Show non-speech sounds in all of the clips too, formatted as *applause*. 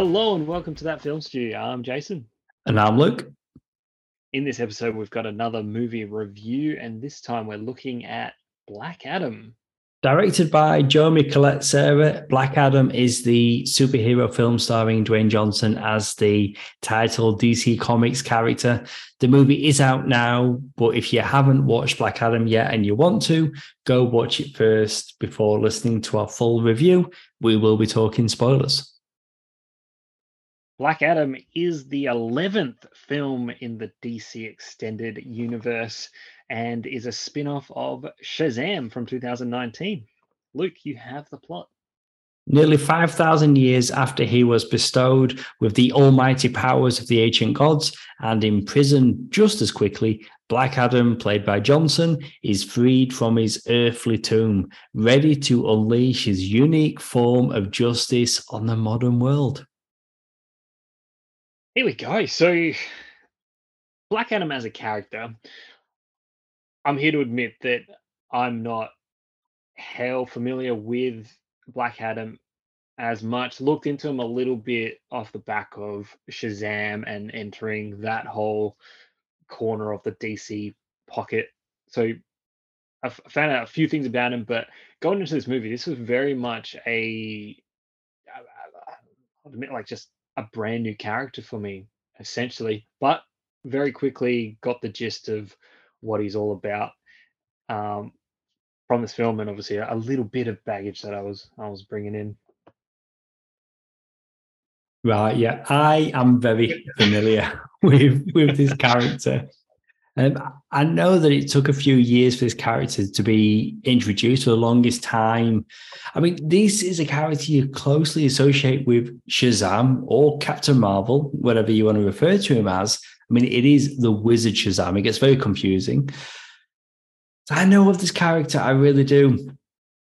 Hello and welcome to that film studio. I'm Jason. And I'm Luke. In this episode, we've got another movie review, and this time we're looking at Black Adam. Directed by Jeremy Collet-Serra, Black Adam is the superhero film starring Dwayne Johnson as the title DC Comics character. The movie is out now, but if you haven't watched Black Adam yet and you want to, go watch it first before listening to our full review. We will be talking spoilers. Black Adam is the 11th film in the DC Extended Universe and is a spin off of Shazam from 2019. Luke, you have the plot. Nearly 5,000 years after he was bestowed with the almighty powers of the ancient gods and imprisoned just as quickly, Black Adam, played by Johnson, is freed from his earthly tomb, ready to unleash his unique form of justice on the modern world. Here we go. So, Black Adam as a character, I'm here to admit that I'm not hell familiar with Black Adam as much. Looked into him a little bit off the back of Shazam and entering that whole corner of the DC pocket. So I found out a few things about him, but going into this movie, this was very much a, uh, I'll admit, like just a brand new character for me, essentially. But very quickly got the gist of what he's all about um, from this film, and obviously a, little bit of baggage that I was I was bringing in. Right, yeah, I am very familiar *laughs* with with this character. Um, I know that it took a few years for this character to be introduced for the longest time. I mean, this is a character you closely associate with Shazam or Captain Marvel, whatever you want to refer to him as. I mean, it is the Wizard Shazam. It gets very confusing. I know of this character, I really do.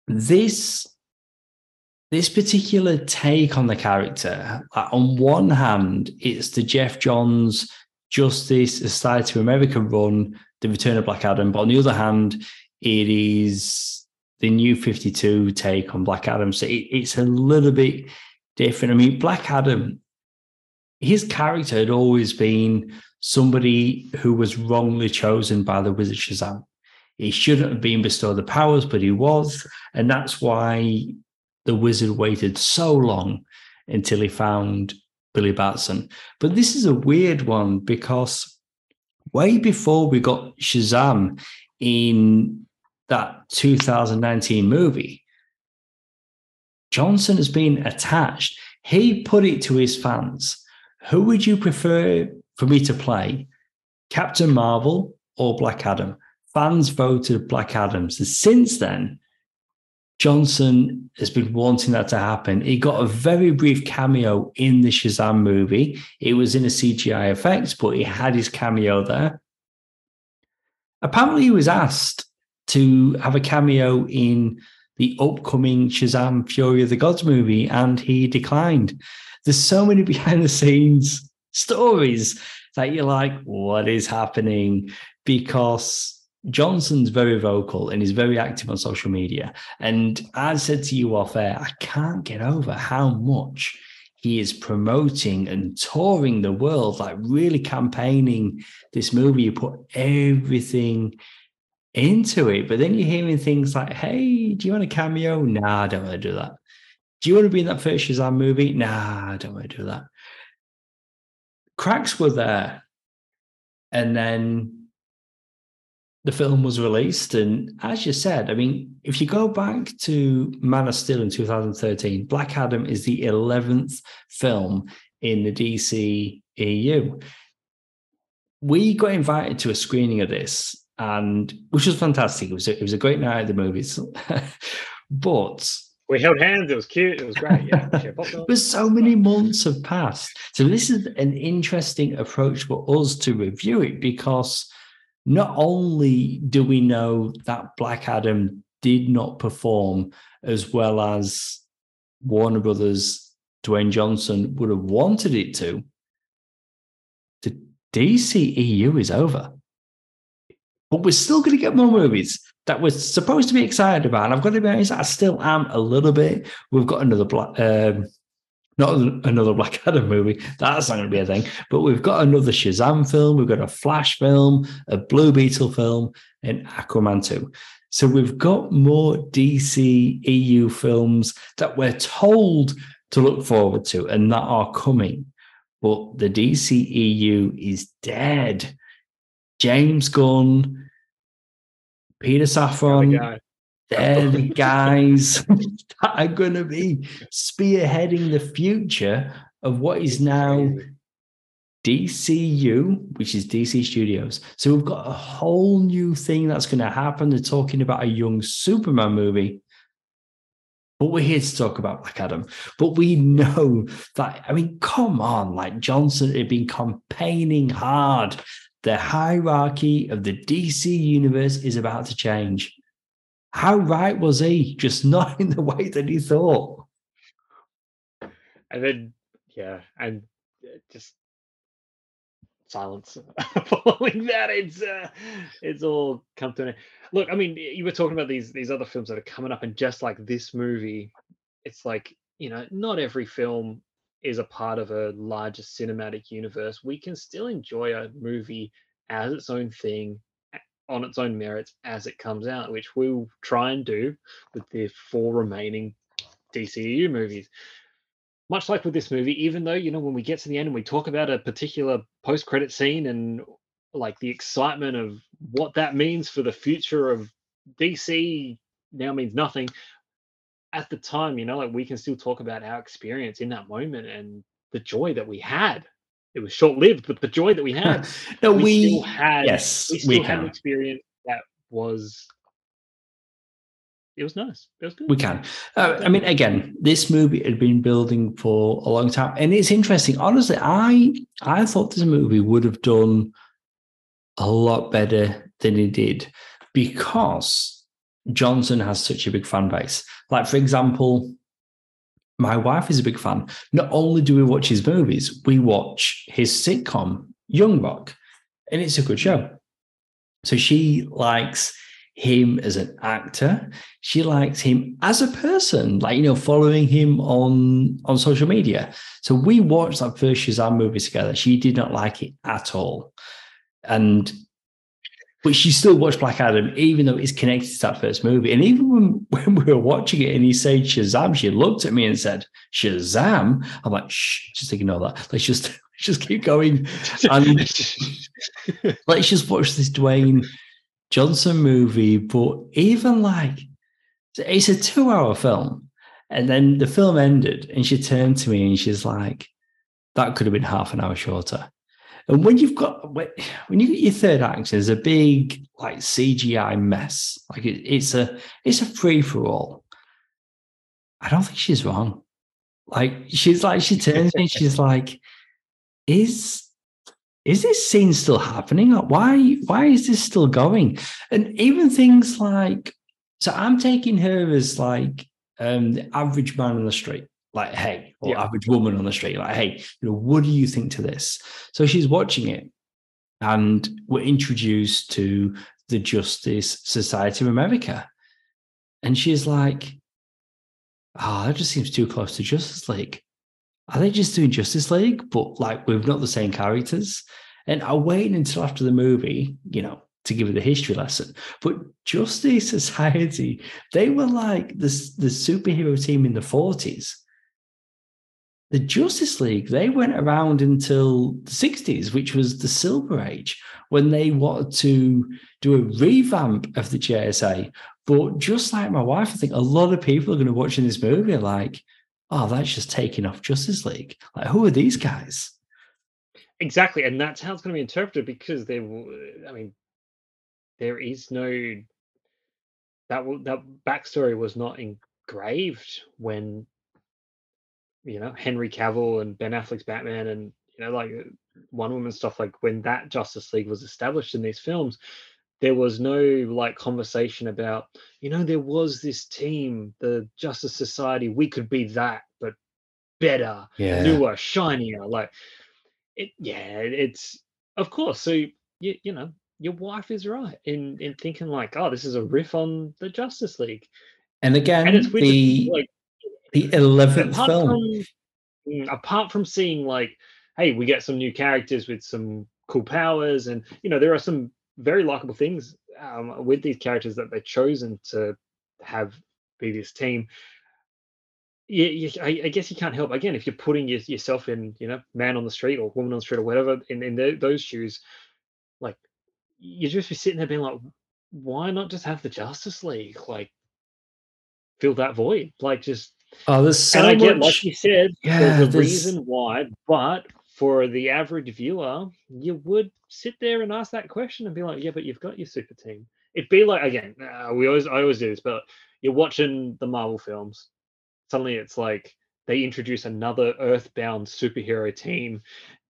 This this particular take on the character, on one hand, it's the Geoff Johns Justice, Society of America run, The Return of Black Adam. But on the other hand, it is the new 52 take on Black Adam. So it, it's a little bit different. I mean, Black Adam, his character had always been somebody who was wrongly chosen by the Wizard Shazam. He shouldn't have been bestowed the powers, but he was. And that's why the wizard waited so long until he found Billy Batson. But this is a weird one because way before we got Shazam in that 2019 movie, Johnson has been attached. He put it to his fans who would you prefer for me to play, Captain Marvel or Black Adam? Fans voted Black Adam. So since then, Johnson has been wanting that to happen. He got a very brief cameo in the Shazam movie. It was in a CGI effect, but he had his cameo there. Apparently, he was asked to have a cameo in the upcoming Shazam Fury of the Gods movie, and he declined. There's so many *laughs* behind the scenes stories that you're like, what is happening? Because Johnson's very vocal and he's very active on social media. And I said to you off air, I can't get over how much he is promoting and touring the world, like really campaigning this movie. You put everything into it, but then you're hearing things like, hey, do you want a cameo? Nah, I don't want to do that. Do you want to be in that first Shazam movie? Nah, I don't want to do that. Cracks were there. And then the film was released. And as you said, I mean, if you go back to Man of Steel in 2013, Black Adam is the 11th film in the DC EU. We got invited to a screening of this, and which was fantastic. It was a, it was a great night at the movies, *laughs* but we held hands. It was cute. It was great. Yeah, *laughs* but so many months have passed. So this is an interesting approach for us to review it because not only do we know that Black Adam did not perform as well as Warner Brothers, Dwayne Johnson would have wanted it to, the DCEU is over. But we're still going to get more movies that we're supposed to be excited about. And I've got to be honest, I still am a little bit. We've got another Black, um, not another Black Adam movie. That's not going to be a thing. But we've got another Shazam film. We've got a Flash film, a Blue Beetle film, and Aquaman 2. So we've got more DC EU films that we're told to look forward to and that are coming. But the DC EU is dead. James Gunn, Peter Safran, they're the *laughs* guys that *laughs* are going to be spearheading the future of what is now DCU, which is DC Studios. So we've got a whole new thing that's going to happen. They're talking about a young Superman movie. But we're here to talk about Black Adam. But we know that, I mean, come on, like Johnson had been campaigning hard. The hierarchy of the DC universe is about to change. How right was he? Just *laughs* not in the way that he thought. And then, yeah, and uh, just silence *laughs* following that. It's uh, it's all come to an end. Look, I mean, you were talking about these these other films that are coming up, and just like this movie, it's like you know, not every film is a part of a larger cinematic universe. We can still enjoy a movie as its own thing on its own merits as it comes out, which we'll try and do with the four remaining DCU movies. Much like with this movie, even though, you know, when we get to the end and we talk about a particular post credit scene and like the excitement of what that means for the future of DC now means nothing. At the time, you know, like we can still talk about our experience in that moment and the joy that we had it was short lived, but the joy that we *laughs* had. no, we, we had yes, we, we had an experience that was it was nice. It was good. We can. Uh, I mean, again, this movie had been building for a long time, and it's interesting. Honestly, I I thought this movie would have done a lot better than it did because Johnson has such a big fan base. Like, for example, my wife is a big fan. Not only do we watch his movies, we watch his sitcom, Young Rock, and it's a good show. So she likes him as an actor. She likes him as a person, like you know, following him on on social media. So we watched that first Shazam movie together. She did not like it at all, and but she still watched Black Adam, even though it's connected to that first movie. And even when, *laughs* when we were watching it and he said Shazam, she looked at me and said, Shazam? I'm like, shh, just ignore that. Let's just *laughs* let's just keep going. And *laughs* let's just watch this Dwayne Johnson movie. But even like, it's a two hour film. And then the film ended and she turned to me and she's like, that could have been half an hour shorter. And when you've got when you get your third act, there's a big like CGI mess. Like it, it's a it's a free for all. I don't think she's wrong. Like she's like she turns and she's like, is is this scene still happening? Like Why why is this still going? And even things like so I'm taking her as like um the average man on the street like, hey, or yeah. average woman on the street, like, hey, you know, what do you think to this? So she's watching it, and we're introduced to the Justice Society of America. And she's like, oh, that just seems too close to Justice League. Are they just doing Justice League, but like with not the same characters? And I waited until after the movie, you know, to give her the history lesson. But Justice Society, they were like the, the superhero team in the 40s the Justice League, they went around until the 60s, which was the Silver Age, when they wanted to do a revamp of the JSA. But just like my wife, I think a lot of people are going to watch in this movie like, oh, that's just taking off Justice League. Like, who are these guys? Exactly. And that's how it's going to be interpreted because there, I mean, there is no, that, that backstory was not engraved when you know Henry Cavill and Ben Affleck's Batman and you know like Wonder Woman stuff like when that Justice League was established in these films there was no like conversation about you know there was this team the Justice Society we could be that but better yeah. newer shinier like it yeah it's of course so you, you know your wife is right in in thinking like oh this is a riff on the Justice League and again and it's the like the eleventh film. From, mm, apart from seeing like, hey, we get some new characters with some cool powers, and you know there are some very likable things um, with these characters that they've chosen to have be this team. Yeah, you, I, I, guess you can't help again if you're putting your, yourself in, you know, man on the street or woman on the street or whatever in, in the, those shoes, like you just be sitting there being like, why not just have the Justice League like fill that void? Like just oh, this so and I much. get like you said, Yeah, there's a there's- reason why, but for the average viewer, you would sit there and ask that question and be like, yeah, but you've got your super team. It'd be like again, uh, we always I always do this, but you're watching the Marvel films. Suddenly, it's like they introduce another Earthbound superhero team,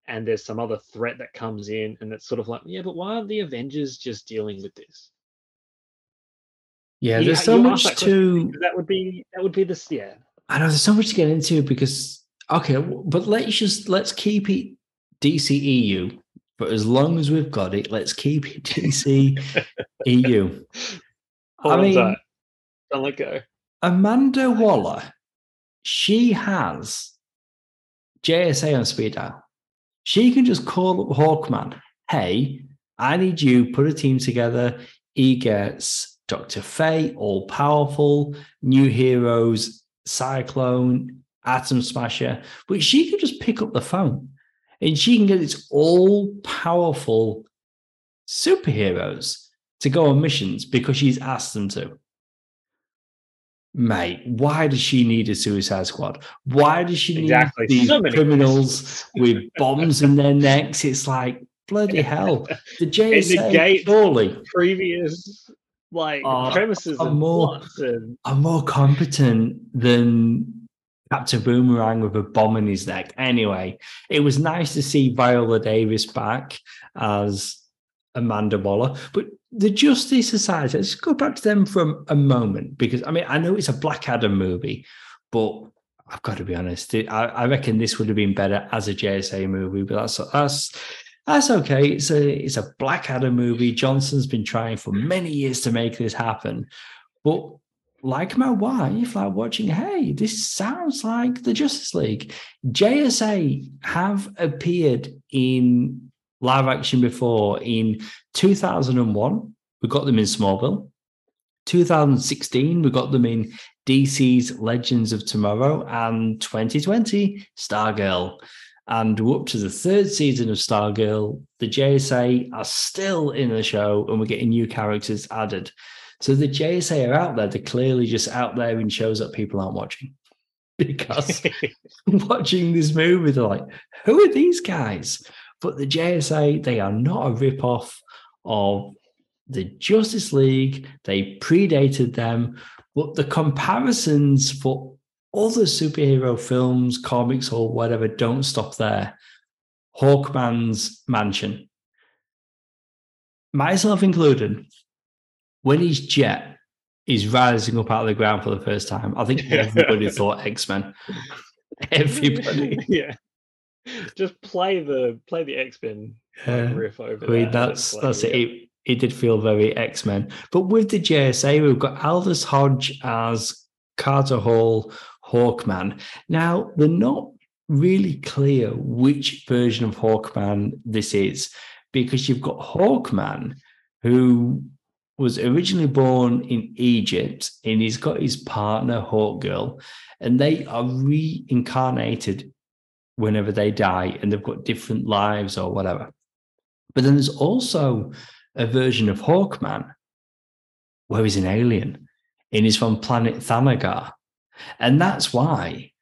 and there's some other threat that comes in, and it's sort of like, yeah, but why aren't the Avengers just dealing with this? yeah, You- there's so much that to. That would be that would be this, yeah. I know there's so much to get into because okay, but let's just let's keep it DCEU. For as long as we've got it, let's keep it DCEU. *laughs* Hold I on mean, tight. Don't let go. Amanda Waller, she has JSA on speed dial. She can just call up Hawkman. Hey, I need you. Put a team together. He gets Doctor Fate, all powerful, new heroes, Cyclone, Atom Smasher. But she can just pick up the phone and she can get its all powerful superheroes to go on missions because she's asked them to. Mate, why does she need a suicide squad? Why does she Exactly. need these So criminals with bombs in their necks? It's like bloody hell. The *laughs* JSA surely previous like uh, premises I'm and more- plots and are more competent than Captain Boomerang with a bomb in his neck. Anyway, it was nice to see Viola Davis back as Amanda Waller, but the Justice Society, let's go back to them for a moment because I mean, I know it's a Black Adam movie, but I've got to be honest, I, I reckon this would have been better as a JSA movie, but that's that's that's okay. It's a it's a Black Adam movie. Johnson's been trying for many years to make this happen, but like my wife, like watching, hey, this sounds like the Justice League. JSA have appeared in live action before. In 2001, we got them in Smallville. 2016, we got them in DC's Legends of Tomorrow. And 2020, Stargirl. And we're up to the third season of Stargirl. The JSA are still in the show, and we're getting new characters added. So the JSA are out there. They're clearly just out there in shows that people aren't watching. *laughs* Because *laughs* watching this movie, they're like, who are these guys? But the JSA, they are not a rip-off of the Justice League. They predated them. But the comparisons for other superhero films, comics, or whatever don't stop there. Hawkman's mansion, myself included, when his jet is rising up out of the ground for the first time, I think *laughs* everybody thought X Men. *laughs* Everybody. yeah. Just play the play the X Men Yeah. riff over I mean, that. that's like, that's it. it. It did feel very X Men, but with the JSA, we've got Aldis Hodge as Carter Hall Hawkman. Now they're not really clear which version of Hawkman this is, because you've got Hawkman, who was originally born in Egypt, and he's got his partner Hawkgirl, and they are reincarnated whenever they die, and they've got different lives or whatever. But then there's also a version of Hawkman where he's an alien and he's from planet Thanagar. And that's why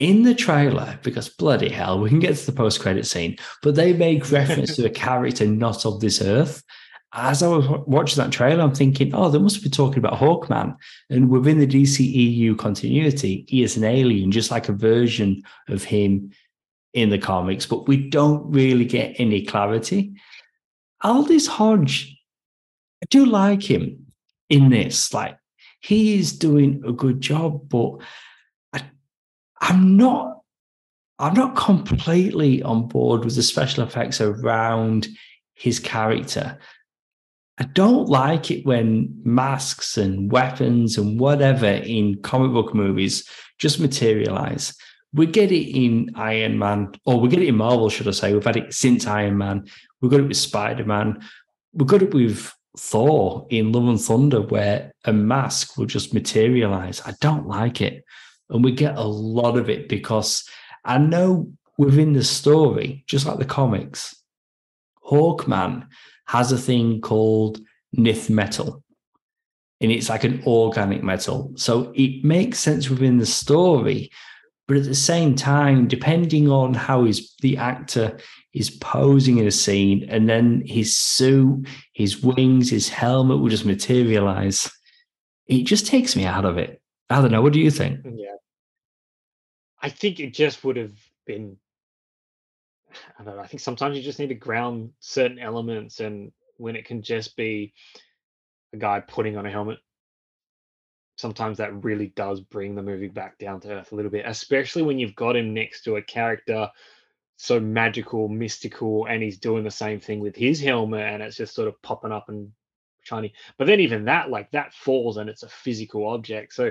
in the trailer, because bloody hell, we can get to the post credit scene, but they make reference to a *laughs* character not of this earth. As I was watching that trailer, I'm thinking, oh, they must be talking about Hawkman. And within the DCEU continuity, he is an alien, just like a version of him in the comics, but we don't really get any clarity. Aldis Hodge, I do like him in this. Like he is doing a good job, but I, I'm not. I'm not completely on board with the special effects around his character. I don't like it when masks and weapons and whatever in comic book movies just materialize. We get it in Iron Man, or we get it in Marvel, should I say? We've had it since Iron Man. We've got it with Spider Man. We've got it with Thor in Love and Thunder, where a mask will just materialize. I don't like it. And we get a lot of it because I know within the story, just like the comics, Hawkman has a thing called Nth metal. And it's like an organic metal. So it makes sense within the story. But at the same time, depending on how his the actor is posing in a scene, and then his suit, his wings, his helmet will just materialize. It just takes me out of it. I don't know. What do you think? Yeah. I think it just would have been I don't know. I think sometimes you just need to ground certain elements, and when it can just be a guy putting on a helmet, sometimes that really does bring the movie back down to earth a little bit, especially when you've got him next to a character so magical, mystical, and he's doing the same thing with his helmet, and it's just sort of popping up and shiny. But then even that, like that falls and it's a physical object. So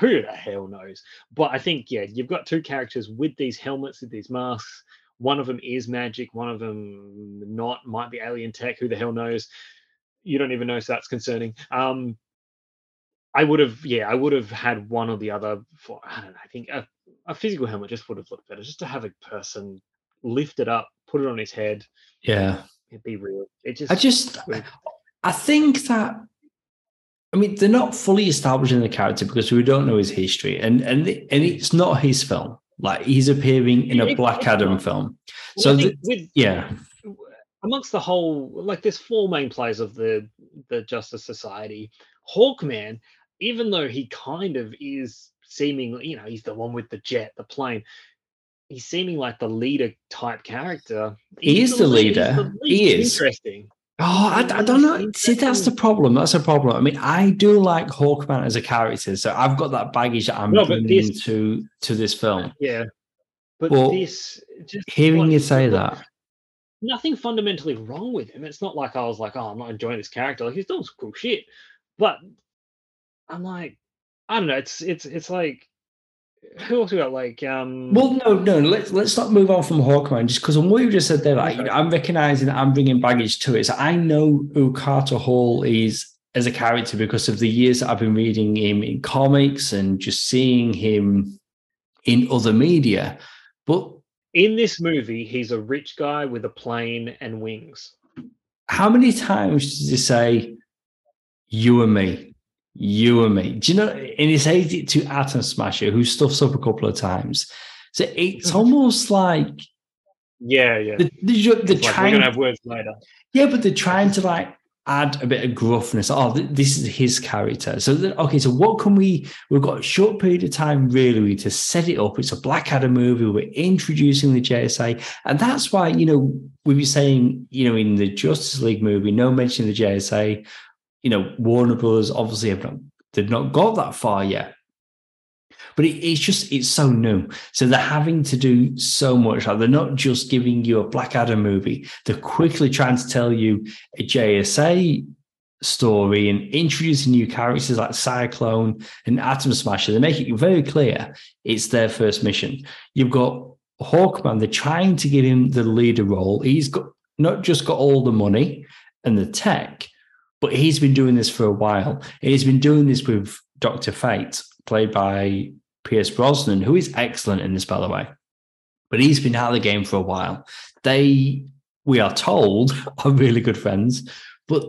who the hell knows? But I think, yeah, you've got two characters with these helmets, with these masks. One of them is magic, one of them not, might be alien tech, who the hell knows? You don't even know so that's concerning. Um, I would have, yeah, I would have had one or the other for, I don't know, I think a, a physical helmet just would have looked better, just to have a person lift it up, put it on his head. Yeah. It'd be real. It just, I just, I think that I mean, they're not fully establishing the character because we don't know his history, and and and it's not his film. Like he's appearing in a Black Adam film. So the, with, yeah, amongst the whole, like there's four main players of the the Justice Society. Hawkman, even though he kind of is seemingly, you know, he's the one with the jet, the plane. He's seeming like the leader type character. He is the leader. The he is interesting. Oh, I, I, don't know. See, that's the problem. That's a problem. I mean, I do like Hawkman as a character, so I've got that baggage that I'm no, bringing this, to to this film. Yeah, but, but this just hearing you say that, nothing fundamentally wrong with him. It's not like I was like, oh, I'm not enjoying this character. Like he's doing some cool shit, but I'm like, I don't know. It's it's it's like who else we got? Like, um, well, no, no. Let's let's not move on from Hawkman just because on what you just said there, like, you know, I'm recognizing that I'm bringing baggage to it. So I know who Carter Hall is as a character because of the years that I've been reading him in comics and just seeing him in other media. But in this movie, he's a rich guy with a plane and wings. How many times does he say, "You and me"? You and me. Do you know? And he says it to Atom Smasher, who stuffs up a couple of times. So it's mm. almost like, yeah, yeah. The, the, the like trying, we're gonna have words later. Yeah, but they're trying to like add a bit of gruffness. Oh, this is his character. So okay, so what can we? We've got a short period of time really to set it up. It's a Black Adam movie. We're introducing the JSA, and that's why you know we were saying you know in the Justice League movie, no mention of the JSA you know, Warner Brothers obviously have not they've not got that far yet. But it, it's just it's so new. So they're having to do so much. Like they're not just giving you a Black Adam movie. They're quickly trying to tell you a JSA story and introducing new characters like Cyclone and Atom Smasher. They make it very clear it's their first mission. You've got Hawkman, they're trying to give him the leader role. He's got not just got all the money and the tech, but he's been doing this for a while. he's been doing this with Dr. Fate, played by Pierce Brosnan, who is excellent in this, by the way. But he's been out of the game for a while. They, we are told, *laughs* are really good friends, but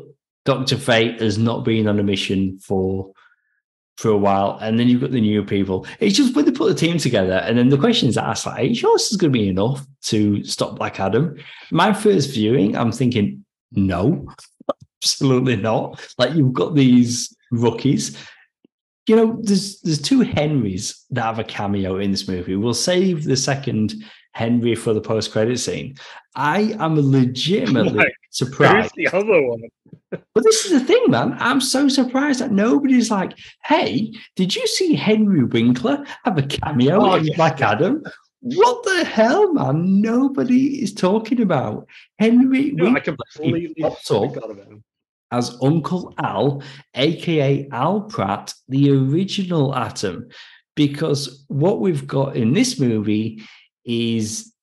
Dr. Fate has not been on a mission for for a while, and then you've got the new people. It's just when they put the team together, and then the questions asked, like, are you sure this is going to be enough to stop Black Adam? My first viewing, I'm thinking, no, absolutely not. Like you've got these rookies. You know, there's there's two Henrys that have a cameo in this movie. We'll save the second Henry for the post credit scene. I am legitimately like, surprised. The other one? but this is the thing, man. I'm so surprised that nobody's like, "Hey, did you see Henry Winkler have a cameo oh, in Black Adam?" What the hell, man? Nobody is talking about Henry. No, Winkler I completely forgot about him as Uncle Al, aka Al Pratt, the original Atom. because what we've got in this movie is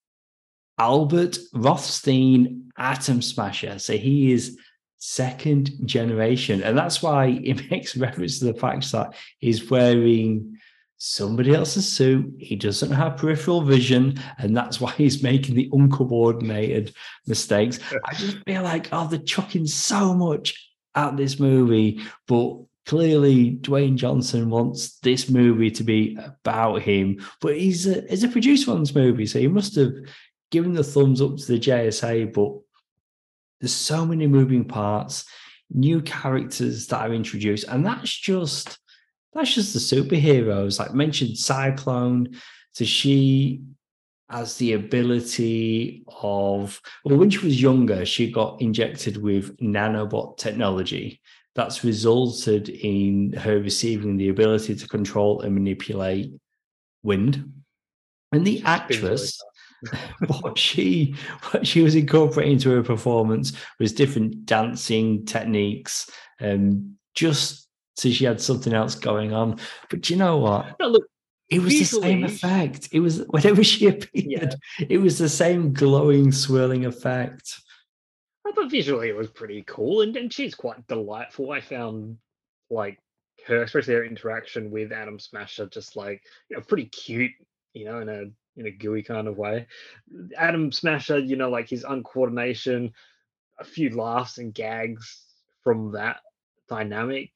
Albert Rothstein Atom Smasher. So he is second generation. And that's why it *laughs* makes reference to the fact that he's wearing somebody else's suit. He doesn't have peripheral vision, and that's why he's making the uncoordinated mistakes. *laughs* I just feel like, oh, they're chucking so much at this movie, but clearly Dwayne Johnson wants this movie to be about him. But he's a, he's a producer on this movie, so he must have given the thumbs up to the JSA. But there's so many moving parts, new characters that are introduced, and that's just that's just the superheroes. Like mentioned, Cyclone. So she has the ability of well, when she was younger, she got injected with nanobot technology. That's resulted in her receiving the ability to control and manipulate wind. And the actress, *laughs* what she what she was incorporating into her performance was different dancing techniques, um, just so she had something else going on. But you know what? No, look, it was the same effect. It was *laughs* whenever she appeared, yeah. it was the same glowing, swirling effect. I thought visually it was pretty cool, and, and she's quite delightful. I found like her, especially her interaction with Atom Smasher, just like you know, pretty cute. You know, in a in a gooey kind of way. Atom Smasher, you know, like his uncoordination, a few laughs and gags from that dynamic.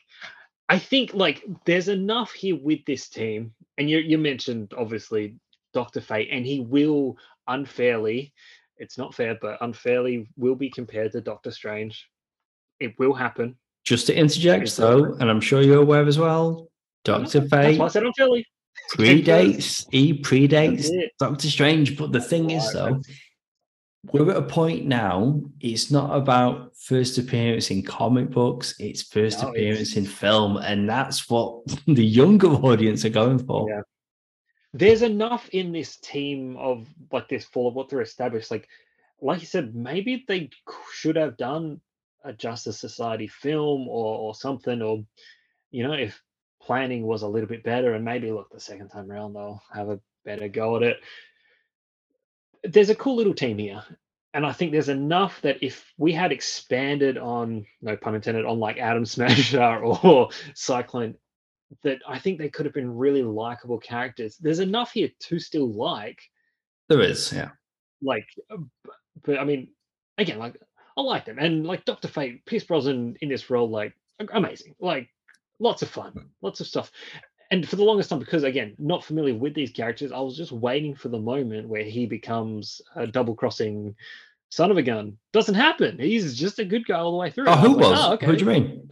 I think like there's enough here with this team, and you you mentioned obviously Doctor Fate, and he will unfairly, it's not fair, but unfairly will be compared to Doctor Strange. It will happen. Just to interject, though, and I'm sure you're aware as well, Doctor Fate. That's why I said unfairly. Predates, he predates Doctor Strange. But the thing is, though, we're at a point now, it's not about first appearance in comic books, it's first no, appearance it's... in film. And that's what *laughs* the younger audience are going for. Yeah. There's enough in this team of like this full of what they're established. Like, like you said, maybe they should have done a Justice Society film or, or something, or you know, if planning was a little bit better, and maybe look the second time around they'll have a better go at it there's a cool little team here. And I think there's enough that if we had expanded on, no pun intended, on like Atom Smasher *laughs* or Cyclone, that I think they could have been really likable characters. There's enough here to still like. There is, yeah. Like, uh, but I mean, again, like I like them, and like Doctor Fate, Pierce Brosnan in this role, like amazing, like lots of fun, lots of stuff and for the longest time, because again, not familiar with these characters, I was just waiting for the moment where he becomes a double crossing son of a gun. Doesn't happen. He's just a good guy all the way through. Oh, who was? Like, oh, okay. Who do you mean?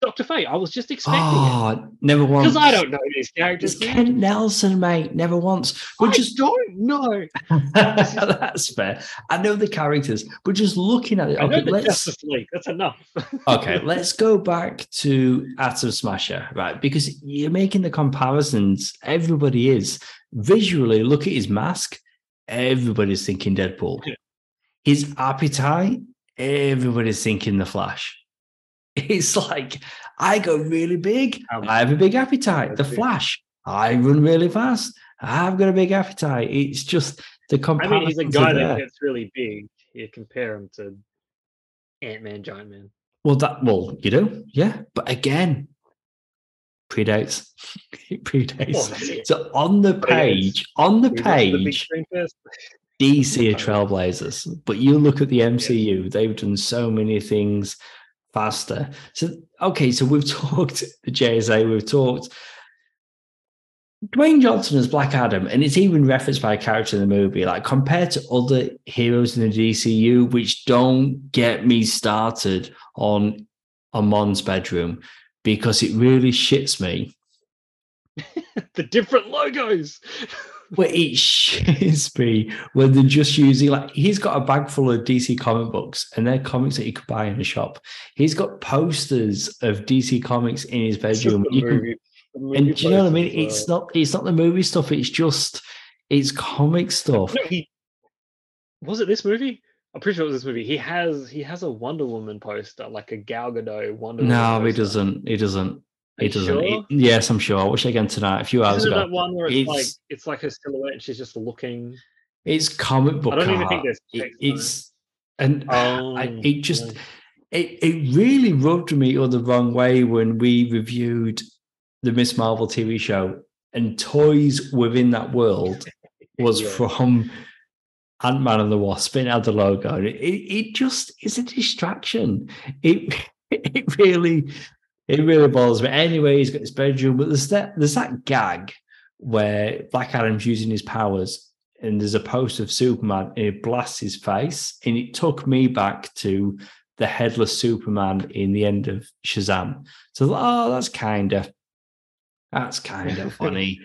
Doctor Fate. I was just expecting oh, it. Ah, never once. Because I don't know these characters. It's Kent Nelson, mate. Never once. But I just don't know. *laughs* That's fair. I know the characters, but just looking at it. I okay, let's, Justice League. That's enough. *laughs* okay, let's go back to Atom Smasher, right? Because you're making the comparisons. Everybody is visually. Look at his mask. Everybody's thinking Deadpool. His appetite. Everybody's thinking the Flash It's like I go really big. I have a big appetite. The Flash. I run really fast. I've got a big appetite. It's just the comparison. I mean, he's a guy that gets really big. You compare him to Ant Man, Giant Man. Well, that well, you do, yeah. But again, predates. *laughs* it predates. so on the page, on the page, DC are *laughs* trailblazers. But you look at the MCU; they've done so many things faster. So okay, so we've *laughs* talked the JSA, we've talked Dwayne Johnson as Black Adam, and it's even referenced by a character in the movie. Like compared to other heroes in the DCU, which don't get me started on Amon's bedroom because it really shits me. *laughs* the different logos. *laughs* But it shits me when they're just using like he's got a bag full of DC comic books and they're comics that you could buy in a shop. He's got posters of DC comics in his bedroom. Can, and do you know what I mean? It's not it's not the movie stuff, it's just it's comic stuff. No, he, was it this movie? I'm pretty sure it was this movie. He has he has a Wonder Woman poster, like a Gal Gadot Wonder no, Woman. No, he doesn't. He doesn't. It doesn't. Sure? It, yes, I'm sure. I'll watch it again tonight. A few hours Isn't ago. That one where it's, it's, like it's like a silhouette. and She's just looking. It's comic book. I don't even think there's. It, it's and oh, I, it just yeah. it it really rubbed me all the wrong way when we reviewed the Miss Marvel TV show and toys within that world *laughs* was yeah. from Ant Man and the Wasp. It had the logo. It, it just is a distraction. It *laughs* it really it really bothers me. Anyway, he's got his bedroom, but there's that there's that gag where Black Adam's using his powers and there's a post of Superman and it blasts his face. And it took me back to the headless Superman in the end of Shazam. So oh, that's kind of that's kind of funny.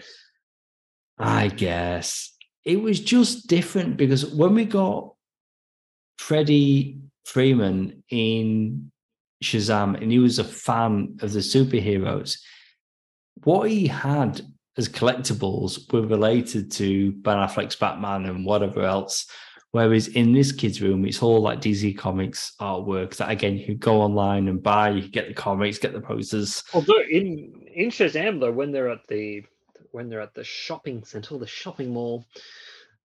*laughs* I guess. It was just different because when we got Freddie Freeman in Shazam and he was a fan of the superheroes. What he had as collectibles were related to Ben Affleck's Batman and whatever else. Whereas in this kid's room, it's all like DC Comics artwork that again you go online and buy. You get the comics, get the posters. Although in in Shazam though, when they're at the when they're at the shopping center, the shopping mall,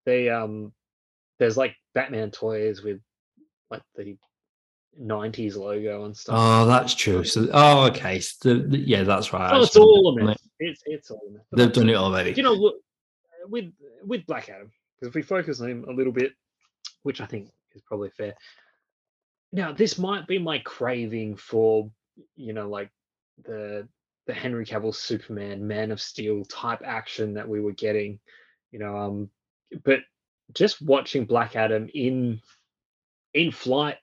they um there's like Batman toys with like the 90s logo and stuff. Oh, that's true. So, oh, okay. So the, the, yeah, that's right. Oh, it's all a myth. It's it's all a myth. They've done it already. You know, look, with with Black Adam, because if we focus on him a little bit, which I think is probably fair. Now, this might be my craving for, you know, like the the Henry Cavill Superman, Man of Steel type action that we were getting, you know. Um, but just watching Black Adam in in flight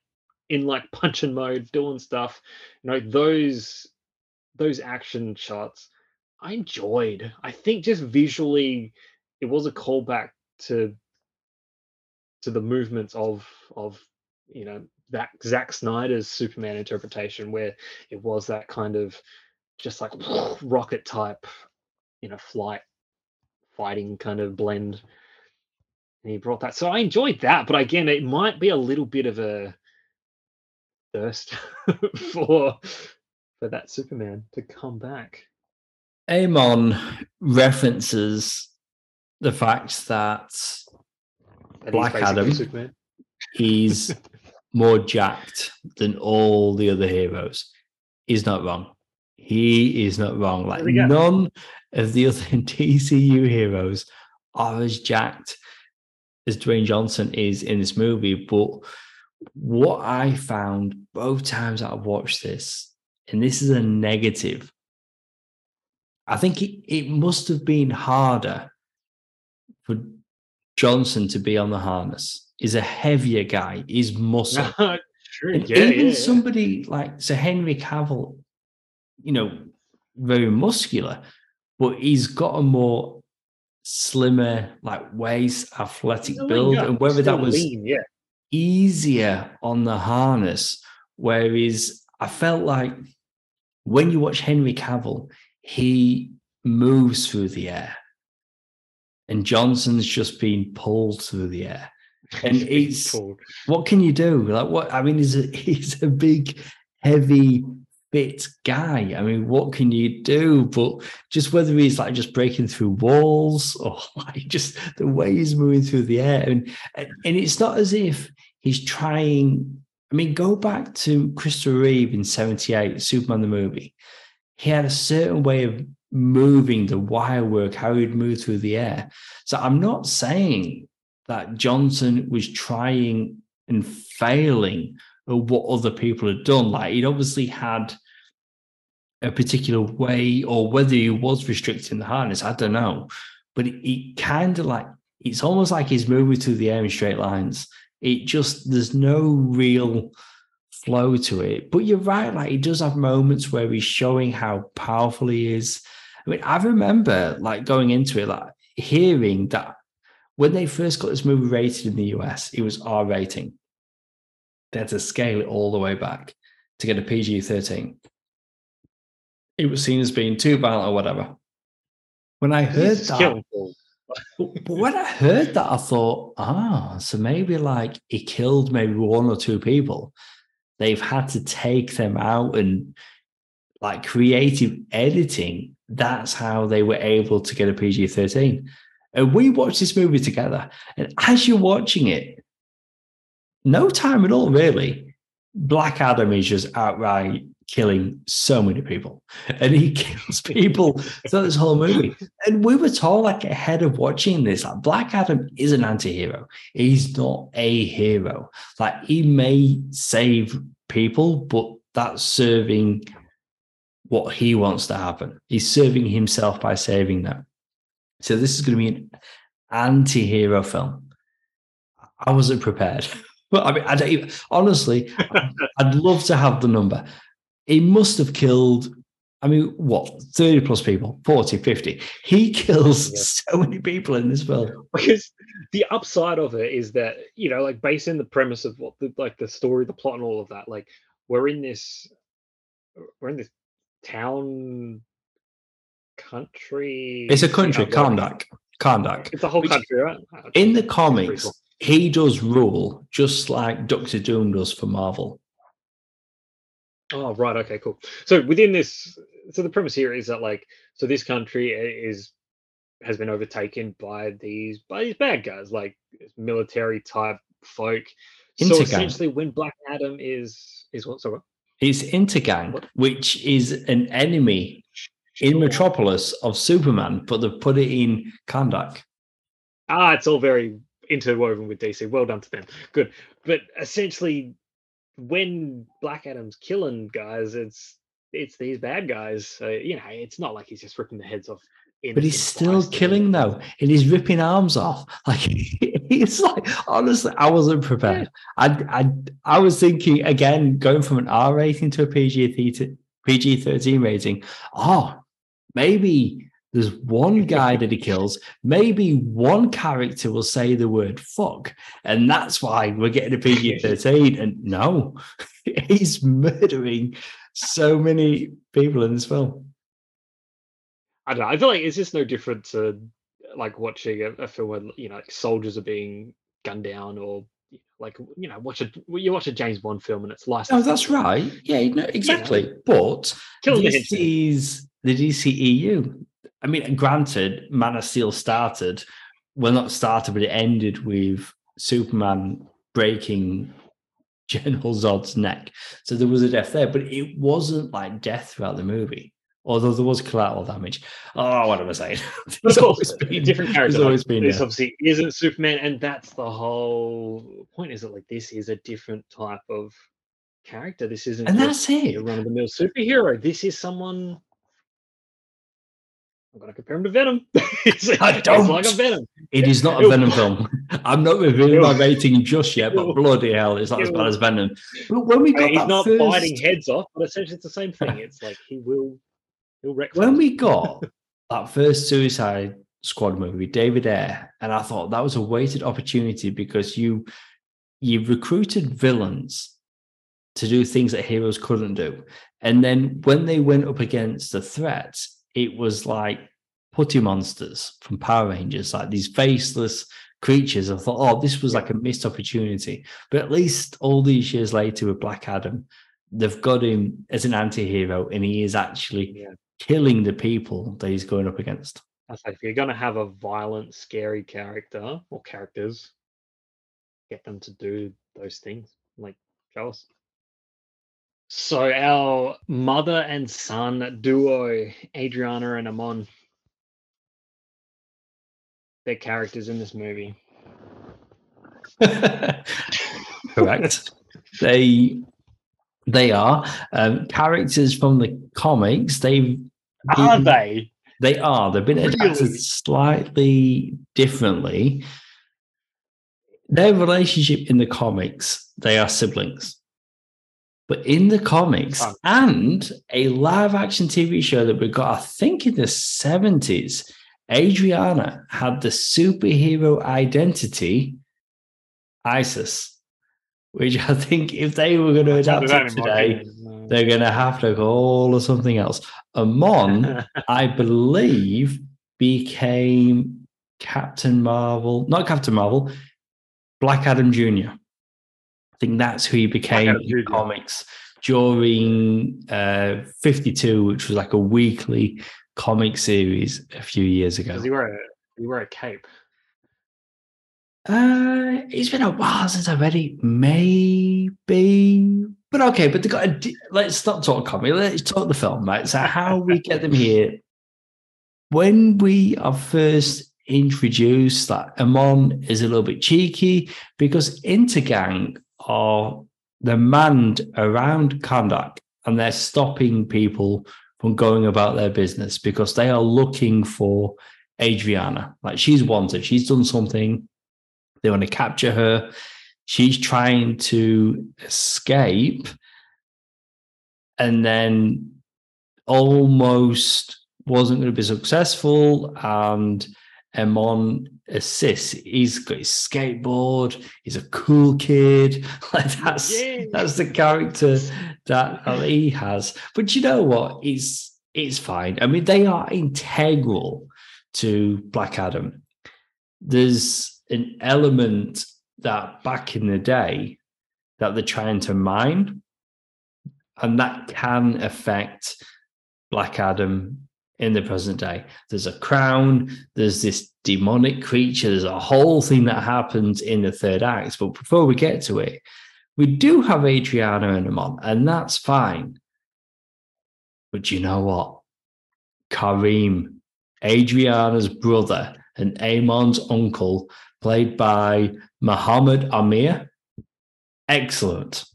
in like punching mode, doing stuff. You know, those those action shots I enjoyed. I think just visually it was a callback to to the movements of of you know that Zack Snyder's Superman interpretation where it was that kind of just like *sniffs* rocket type, you know, flight fighting kind of blend. And he brought that. So I enjoyed that, but again, it might be a little bit of a thirst *laughs* for for that Superman to come back. Amon references the fact that, that Black Adam Superman. he's *laughs* more jacked than all the other heroes. He's not wrong. He is not wrong. Like none of the other *laughs* DCU heroes are as jacked as Dwayne Johnson is in this movie, but what I found both times I've watched this, and this is a negative, I think it, it must have been harder for Johnson to be on the harness. He's a heavier guy, he's muscle. *laughs* sure, and yeah, even yeah, somebody yeah. like Sir Henry Cavill, you know, very muscular, but he's got a more slimmer, like waist, athletic build, and whether that was lean, yeah easier on the harness. Whereas I felt like when you watch Henry Cavill, he moves through the air. And Johnson's just being pulled through the air. *laughs* And it's what can you do? Like what I mean, he's a *laughs* he's a big, heavy fit guy. I mean, what can you do? But just whether he's like just breaking through walls *laughs* or like just the way he's moving through the air. And and it's not as if he's trying. I mean, go back to Christopher Reeve in 78, Superman the movie. He had a certain way of moving the wire work, how he'd move through the air. So I'm not saying that Johnson was trying and failing what other people had done. Like he'd obviously had a particular way, or whether he was restricting the harness, I don't know. But it, it kind of like it's almost like he's moving through the air in straight lines. It just there's no real flow to it. But you're right, like he does have moments where he's showing how powerful he is. I mean, I remember like going into it, like hearing that when they first got this movie rated in the US, it was R rating. They had to scale it all the way back to get a PG 13. It was seen as being too violent or whatever. When I heard that, but when I heard that, I thought, ah, so maybe like he killed maybe one or two people. They've had to take them out and like creative editing, that's how they were able to get a PG 13. And we watched this movie together. And as you're watching it, no time at all, really. Black Adam is just outright killing so many people. And he *laughs* kills people throughout this whole movie. And we were told, like, ahead of watching this, like, Black Adam is an anti hero. He's not a hero. Like, he may save people, but that's serving what he wants to happen. He's serving himself by saving them. So this is going to be an anti-hero film. I wasn't prepared. *laughs* But I mean, I don't even, honestly, *laughs* I'd love to have the number. He must have killed, I mean, what, 30 plus people, 40, 50. He *laughs* kills yeah. so many people in this film. Because the upside of it is that, you know, like based on the premise of what the like the story, the plot and all of that, like we're in this we're in this town country. It's a country, Kahndaq. Kahndaq. It's a whole country, right? In the comics. He does rule just like Doctor Doom does for Marvel. Oh, right. Okay, cool. So within this, so the premise here is that like, so this country is has been overtaken by these by these bad guys, like military type folk. Intergang. So essentially, when Black Adam is is what? Sorry. It's Intergang, which is an enemy sure. in Metropolis of Superman, but they've put it in Kahndaq. Ah, it's all very interwoven with DC. Well done to them. Good. But essentially, when Black Adam's killing guys, it's it's these bad guys. So, you know, it's not like he's just ripping the heads off but he's still killing though, and he's ripping arms off. *laughs* Like he's like, honestly, I wasn't prepared. I, I, I was thinking again, going from an R rating to a PG PG thirteen rating. Oh, maybe there's one guy that he kills. Maybe one character will say the word "fuck," and that's why we're getting a PG thirteen. And no, *laughs* he's murdering so many people in this film. I don't know. I feel like it's just no different to like watching a, a film where you know like soldiers are being gunned down or like you know watch a you watch a James Bond film and it's licensed. Oh, that's right. Yeah, no, exactly. You know, but this is the DCEU. I mean, granted, Man of Steel started well, not started, but it ended with Superman breaking *laughs* General Zod's neck. So there was a death there, but it wasn't like death throughout the movie although there was collateral damage. Oh, what am I saying? *laughs* there's always been different characters. always been. This yeah. obviously isn't Superman, and that's the whole point. Is it like this is a different type of character? This isn't, and that's it. A run of the mill superhero. This is someone. I'm going to compare him to Venom. *laughs* it's, I don't. Like a Venom. It is not a Venom film. *laughs* I'm not revealing my rating just yet, but bloody hell, it's not as bad as Venom. But when we got he's not first... biting heads off, but essentially it's the same thing. *laughs* It's like he will he'll wreck. when we got that first Suicide Squad movie, David Ayer, and I thought that was a weighted opportunity because you you recruited villains to do things that heroes couldn't do, and then when they went up against the threat, it was like putty monsters from Power Rangers, like these faceless creatures. I thought, oh, this was like a missed opportunity. But at least all these years later with Black Adam, they've got him as an anti-hero and he is actually yeah killing the people that he's going up against. I say if you're going to have a violent, scary character or characters, get them to do those things. Like, show us. So our mother and son duo, Adriana and Amon, their characters in this movie. *laughs* Correct. they they are um, characters from the comics. They've are they? They are. They've been adapted really? slightly differently. Their relationship in the comics, they are siblings. But in the comics oh. and a live action TV show that we got, I think in the 70s, Adriana had the superhero identity Isis which I think if they were going to adapt it today, they're going to have to call or something else. Amon, *laughs* I believe, became Captain Marvel, not Captain Marvel, Black Adam Jr. I think that's who he became in comics during uh, 52, which was like a weekly comic series a few years ago. Does he wear a he wear a cape? Uh, it's been a while since I've read it. Maybe, but okay. But they got a, let's not talk comic. Let's talk the film, right? So how we *laughs* get them here? When we are first introduced, that Amon is a little bit cheeky because Intergang are they're manned around Kahndaq and they're stopping people from going about their business because they are looking for Adriana. Like she's wanted, she's done something. They want to capture her. She's trying to escape and then almost wasn't going to be successful. And Amon assists. He's got his skateboard. He's a cool kid. *laughs* Like that's that's the character that he has. But you know what? It's it's fine. I mean, they are integral to Black Adam. There's an element that back in the day that they're trying to mine, and that can affect Black Adam in the present day. There's a crown, there's this demonic creature, there's a whole thing that happens in the third act. But before we get to it, we do have Adriana and Amon, and that's fine. But you know what? Kareem, Adriana's brother and Amon's uncle, played by Mohammed Amer. Excellent.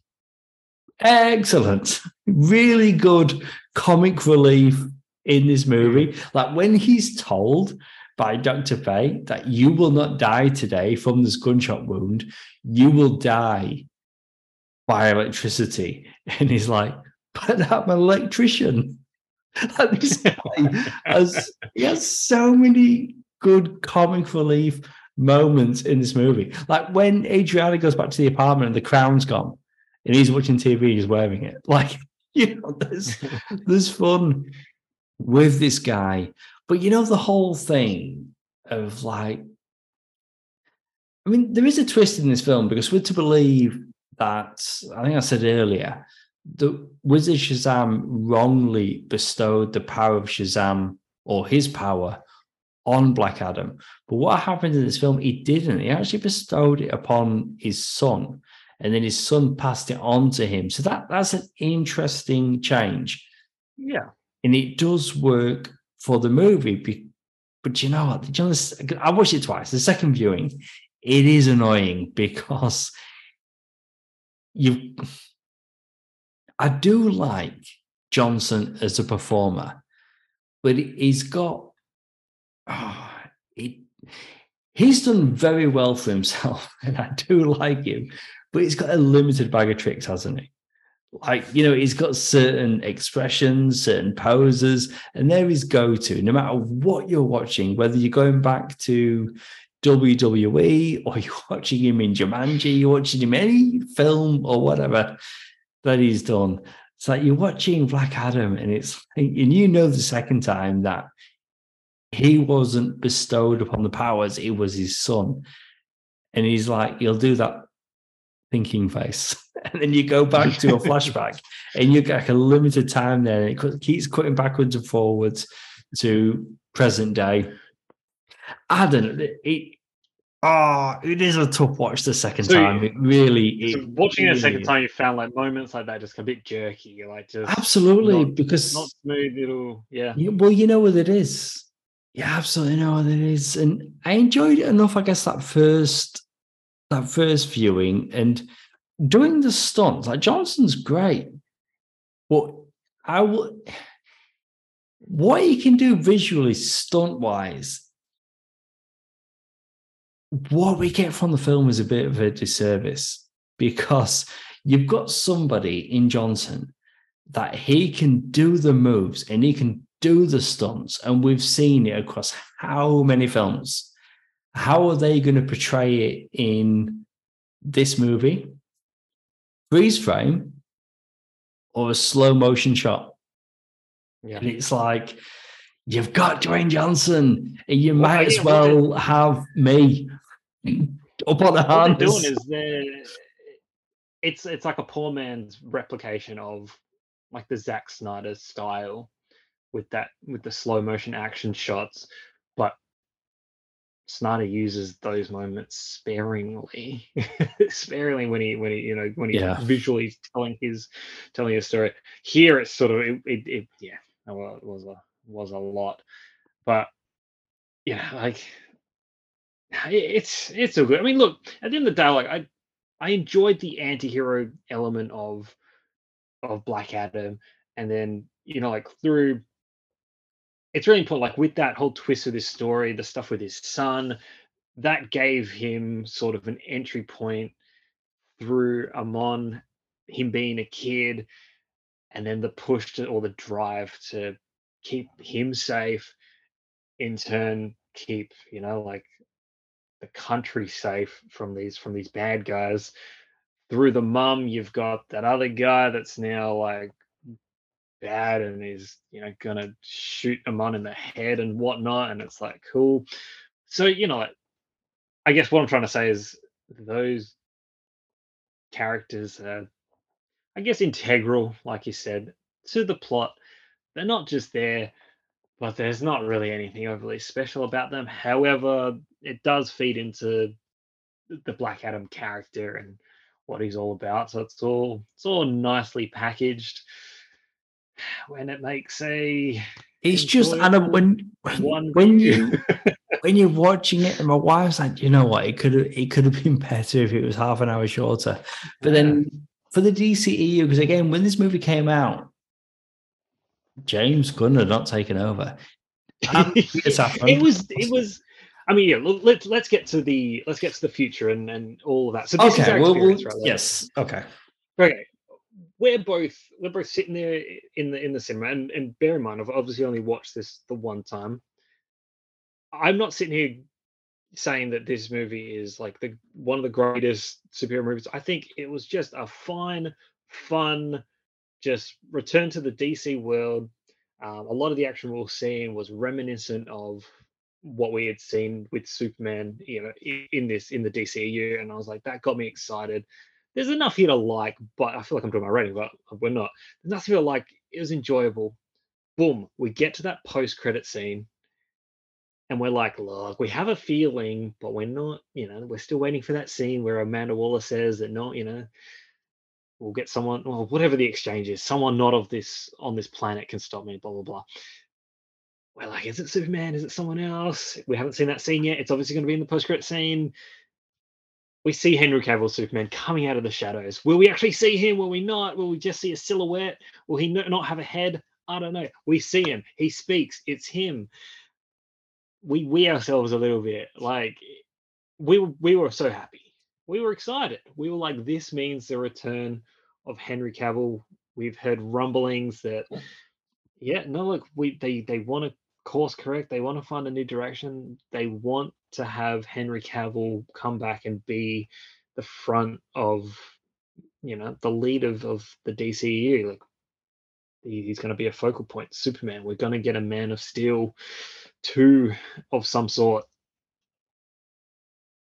Excellent. Really good comic relief in this movie. Like when he's told by Dr. Fate that you will not die today from this gunshot wound, you will die by electricity. *laughs* And he's like, but I'm an electrician. *laughs* This guy has, he has so many good comic relief moments in this movie. Like when Adriana goes back to the apartment and the crown's gone and he's watching TV, he's wearing it. *laughs* Like, you know, there's there's fun with this guy. But you know, the whole thing of like, I mean, there is a twist in this film because we're to believe that, I think I said earlier, the Wizard Shazam wrongly bestowed the power of Shazam or his power on Black Adam. But what happened in this film, he didn't. He actually bestowed it upon his son, and then his son passed it on to him. So that that's an interesting change. Yeah and it does work for the movie. But you know what? Know, I watched it twice. The second viewing, it is annoying *laughs* because you. I do like Johnson as a performer, but he's got. Oh, he, he's done very well for himself, *laughs* and I do like him, but he's got a limited bag of tricks, hasn't he? Like you know he's got certain expressions certain poses and they're go-to no matter what you're watching whether you're going back to WWE or *laughs* you're watching him in Jumanji you're watching him any film or whatever that he's done. It's like you're watching Black Adam and it's *laughs* and you know the second time that he wasn't bestowed upon the powers it was his son. And he's like he'll do that thinking face. *laughs* And then you go back to a flashback *laughs* and you get like a limited time there. And it keeps cutting backwards and forwards to present day. I don't know. It, oh, it is a tough watch the second so time. It really it, watching it a second time, you found like moments like that just a bit jerky. You're like just absolutely not, because not smooth. at all. yeah. You, well, you know what it is. Yeah, absolutely know what it is, and I enjoyed it enough. I guess that first that first viewing and doing the stunts. Like Johnson's great, but I will. What he can do visually, stunt wise, what we get from the film is a bit of a disservice because you've got somebody in Johnson that he can do the moves and he can do the stunts, and we've seen it across how many films how are they going to portray it in this movie? Freeze frame or a slow motion shot? Yeah. And it's like, you've got Dwayne Johnson, and you well, might as well have me up on the hand. What they're doing is they're it's it's like a poor man's replication of like the Zack Snyder style with that with the slow motion action shots, Snyder uses those moments sparingly, *laughs* sparingly when he when he you know when he Yeah. visually telling his telling his story. Here it's sort of it, it, it yeah, well, it was a was a lot, but yeah, like it- it's it's so good. I mean, look at the end of the day, like I I enjoyed the anti-hero element of of Black Adam, and then you know like through it's really important like with that whole twist of this story the stuff with his son that gave him sort of an entry point through amon him being a kid and then the push to or the drive to keep him safe in turn keep you know like the country safe from these from these bad guys. Through the mum you've got that other guy that's now like bad and is you know gonna shoot Amon in the head and whatnot and it's like cool. So you know i guess what i'm trying to say is those characters are i guess integral like you said to the plot. They're not just there but there's not really anything overly special about them. However it does feed into the black adam character and what he's all about. So it's all it's all nicely packaged when it makes a It's just and when one when you *laughs* when you're watching it, and my wife's like, you know what, it could have it could have been better if it was half an hour shorter. But then for the DCEU, because again, when this movie came out, James Gunn had not taken over. Um, *laughs* it was it was I mean, yeah. Let's let's get to the let's get to the future and and all of that. So this is okay. Well, well? Yes. Okay. Okay. We're both we're both sitting there in the in the cinema, and and bear in mind, I've obviously only watched this the one time. I'm not sitting here saying that this movie is like the one of the greatest superhero movies. I think it was just a fine, fun, just return to the DC world. Um, a lot of the action we were seeing was reminiscent of what we had seen with Superman, you know, in this in the DCU, and I was like, that got me excited. There's enough here to like, but I feel like I'm doing my rating, but we're not. There's nothing to like. It was enjoyable. Boom, we get to that post-credit scene, and we're like, look, we have a feeling, but we're not, you know, we're still waiting for that scene where Amanda Waller says that no, you know, we'll get someone, or whatever the exchange is, someone not of this on this planet can stop me, blah blah blah. We're like, is it Superman? Is it someone else? We haven't seen that scene yet. It's obviously going to be in the post-credit scene. We see Henry Cavill Superman coming out of the shadows. Will we actually see him? Will we not? Will we just see a silhouette? Will he not have a head? I don't know. We see him. He speaks. It's him. We we ourselves a little bit like we we were so happy. We were excited. We were like, this means the return of Henry Cavill. We've heard rumblings that yeah, no, look, we they they want to course correct. They want to find a new direction. They want to have Henry Cavill come back and be the front of you know the lead of of the DCU. Like he- he's going to be a focal point. Superman. We're going to get a Man of Steel two of some sort.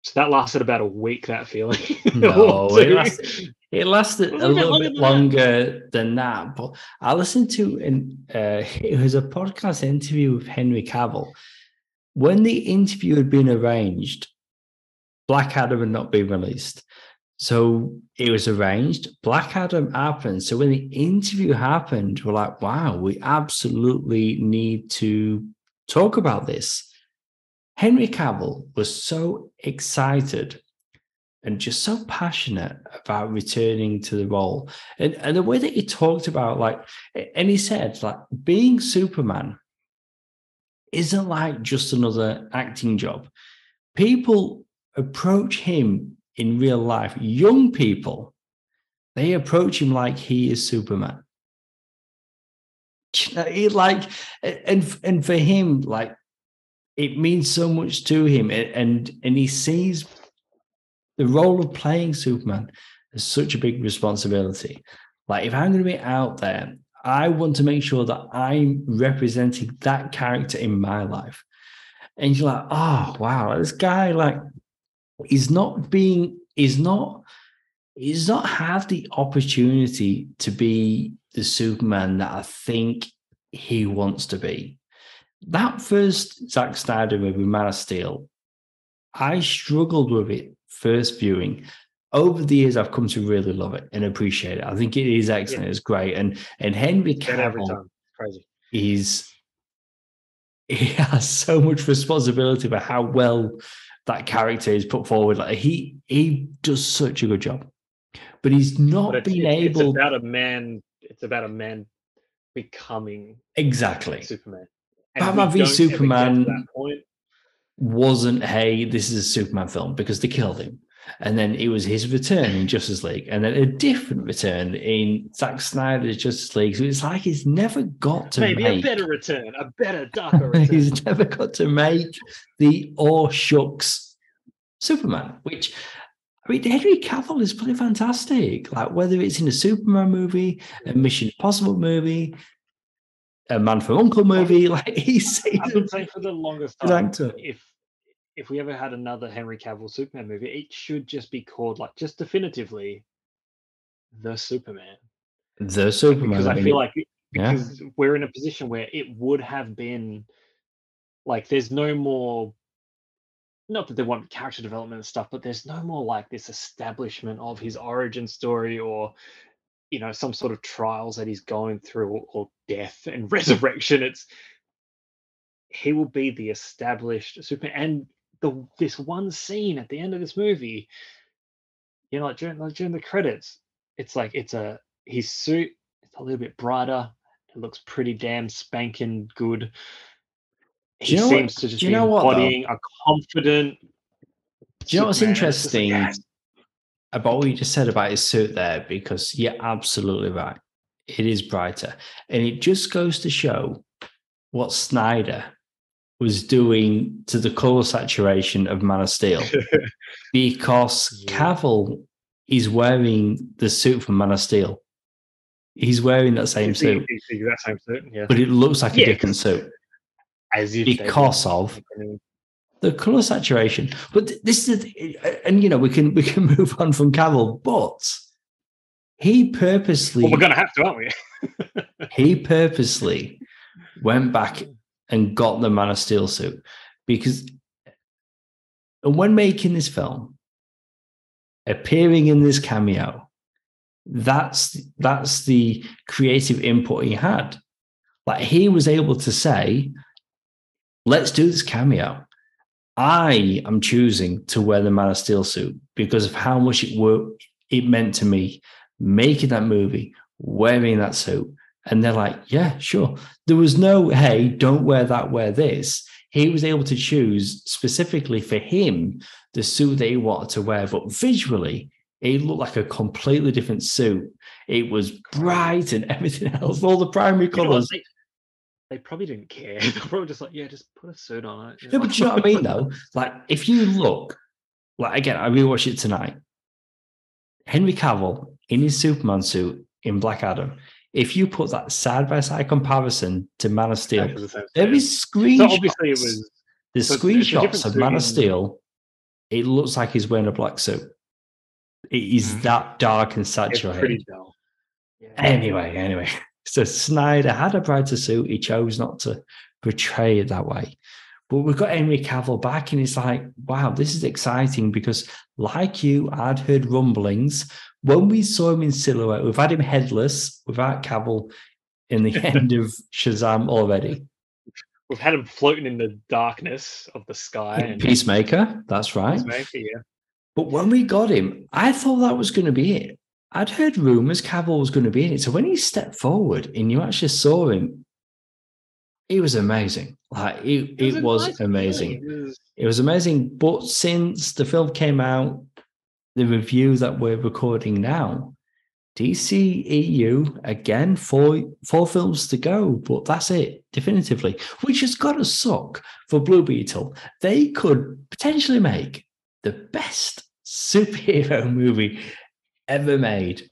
So that lasted about a week. That feeling. *laughs* No, it lasted, it lasted Was a it a bit little longer bit than that? longer than that. But I listened to an uh, *laughs* it was a podcast interview with Henry Cavill. When the interview had been arranged, Black Adam had not been released. So it was arranged. Black Adam happened. So when the interview happened, we're like, wow, we absolutely need to talk about this. Henry Cavill was so excited and just so passionate about returning to the role. And, and the way that he talked about, like, and he said, like, being Superman isn't like just another acting job. People approach him in real life, young people, they approach him like he is Superman. You *laughs* know, he like, and and for him, like, it means so much to him, and and, and he sees the role of playing Superman as such a big responsibility. Like, if I'm going to be out there, I want to make sure that I'm representing that character in my life. And you're like, oh, wow, this guy, like, is not being, is not, he's not have the opportunity to be the Superman that I think he wants to be. That first Zack Snyder movie, Man of Steel, I struggled with it first viewing. Over the years, I've come to really love it and appreciate it. I think it is excellent. Yeah. It's great, and and Henry Cavill is *laughs* he has so much responsibility for how well that character is put forward. Like he he does such a good job, but he's not but been able. It's about a man. It's about a man becoming exactly Superman. And Batman v Superman wasn't. Hey, this is a Superman film because they killed him. And then it was his return in Justice League, and then a different return in Zack Snyder's Justice League. So it's like he's never got to maybe make, a better return, a better, darker *laughs* return. he's never got to make the or shucks Superman, which I mean, Henry Cavill is pretty fantastic. Like whether it's in a Superman movie, a Mission Impossible movie, a Man from Uncle movie, *laughs* like he's. he's I would say for the longest time, if if we ever had another Henry Cavill Superman movie, it should just be called like just definitively the Superman. The Superman. Because I feel like because yeah. we're in a position where it would have been like there's no more not that they want character development and stuff, but there's no more like this establishment of his origin story or you know some sort of trials that he's going through or, or death and *laughs* resurrection. It's he will be the established super and the this one scene at the end of this movie, you know, like during, like during the credits, it's like it's a his suit. It's a little bit brighter. It looks pretty damn spanking good. He seems what, to just be embodying what, a confident. Do you know what's interesting like, about what you just said about his suit there? Because you're absolutely right. It is brighter, and it just goes to show what Snyder was doing to the color saturation of Man of Steel *laughs* because yeah. Cavill is wearing the suit from Man of Steel. He's wearing that same suit. That same suit, yeah. But it looks like yeah, a different suit. As because of the color saturation. But this is, and you know, we can we can *laughs* move on from Cavill, but he purposely. Well, we're going to have to, aren't we? *laughs* he purposely went back and got the Man of Steel suit because and when making this film, appearing in this cameo, that's that's the creative input he had. Like he was able to say, let's do this cameo. I am choosing to wear the Man of Steel suit because of how much it worked, it meant to me making that movie, wearing that suit, and they're like, yeah, sure. There was no, hey, don't wear that, wear this. He was able to choose specifically for him the suit that he wanted to wear, but visually, it looked like a completely different suit. It was bright and *laughs* everything else, all the primary colors. They, they, probably didn't care. *laughs* They're probably just like, yeah, just put a suit on it. Yeah, but you know what I mean, though? Like, if you look, like, again, I rewatched it tonight. Henry Cavill in his Superman suit in Black Adam if you put that side by side comparison to Man of Steel, there is screenshots. So obviously, it was the screenshots of Man of Steel. It looks like he's wearing a black suit. It is mm-hmm. that dark and saturated. Yeah. Anyway, anyway, *laughs* so Snyder had a brighter suit. He chose not to portray it that way. But we've got Henry Cavill back, and it's like, wow, this is exciting because, like you, I'd heard rumblings when we saw him in silhouette, we've had him headless without Cavill in the *laughs* end of Shazam already. We've had him floating in the darkness of the sky. And Peacemaker, that's right. Peacemaker, yeah. But when we got him, I thought that was going to be it. I'd heard rumors Cavill was going to be in it. So when he stepped forward and you actually saw him, it was amazing. Like it, it was, it was nice amazing. It was... it was amazing. But since the film came out, the review that we're recording now, DCEU again, four four films to go, but that's it definitively. Which has got to suck for Blue Beetle. They could potentially make the best superhero *laughs* movie ever made.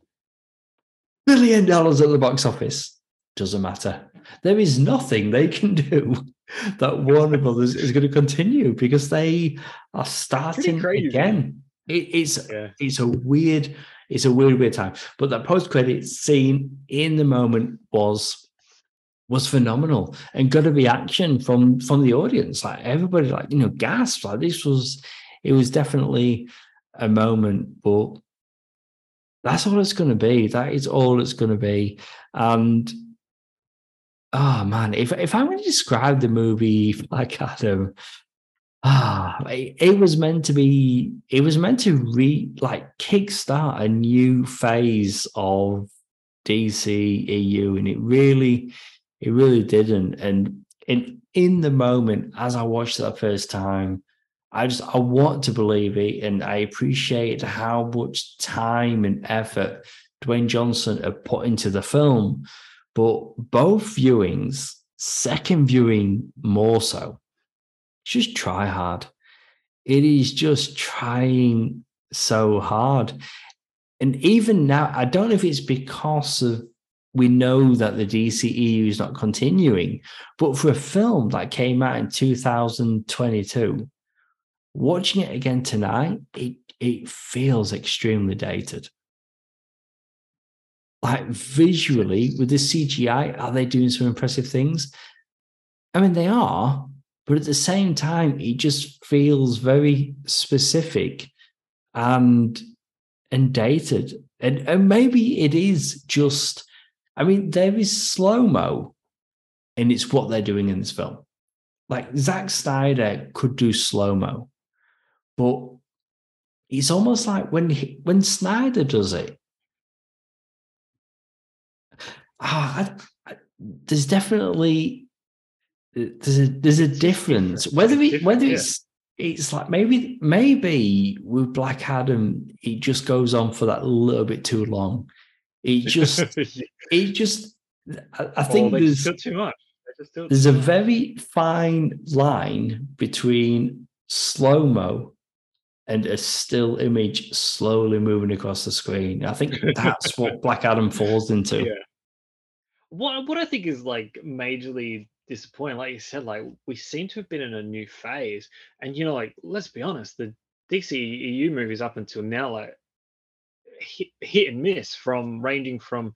Billion dollars at the box office doesn't matter. There is nothing they can do *laughs* that Warner *laughs* Brothers is going to continue because they are starting again. It, it's yeah. it's a weird it's a weird, weird time. But that post credit scene in the moment was was phenomenal and got a reaction from from the audience. Like everybody, like you know, gasped. Like this was, it was definitely a moment. But that's all it's going to be. That is all it's going to be. And oh man, if if I'm going to describe the movie *laughs* like Adam, ah, it, it was meant to be. It was meant to re like kickstart a new phase of DC EU, and it really it really didn't. And in in the moment, as I watched that first time, I just I want to believe it, and I appreciate how much time and effort Dwayne Johnson had put into the film. But both viewings, second viewing more so, just try hard. It is just trying so hard. And even now, I don't know if it's because of we know that the DCEU is not continuing. But for a film that came out in 2022, watching it again tonight, it it feels extremely dated. Like visually, with the CGI, are they doing some impressive things? I mean, they are, but at the same time, it just feels very specific and and dated. And, and maybe it is just I mean, there is slow mo, and it's what they're doing in this film. Like Zack Snyder could do slow mo, but it's almost like when he, when Snyder does it. Ah, I, I, there's definitely there's a there's a difference. Whether it whether it's it's like maybe maybe with Black Adam, it just goes on for that little bit too long. It just, *laughs* it just, I, I think oh, there's too much. There's a very fine line between slow mo and a still image slowly moving across the screen. I think that's what Black Adam falls into. *laughs* Yeah. What what I think is like majorly disappointing, like you said, like we seem to have been in a new phase, and you know, like let's be honest, the DC EU movies up until now, like hit, hit and miss from ranging from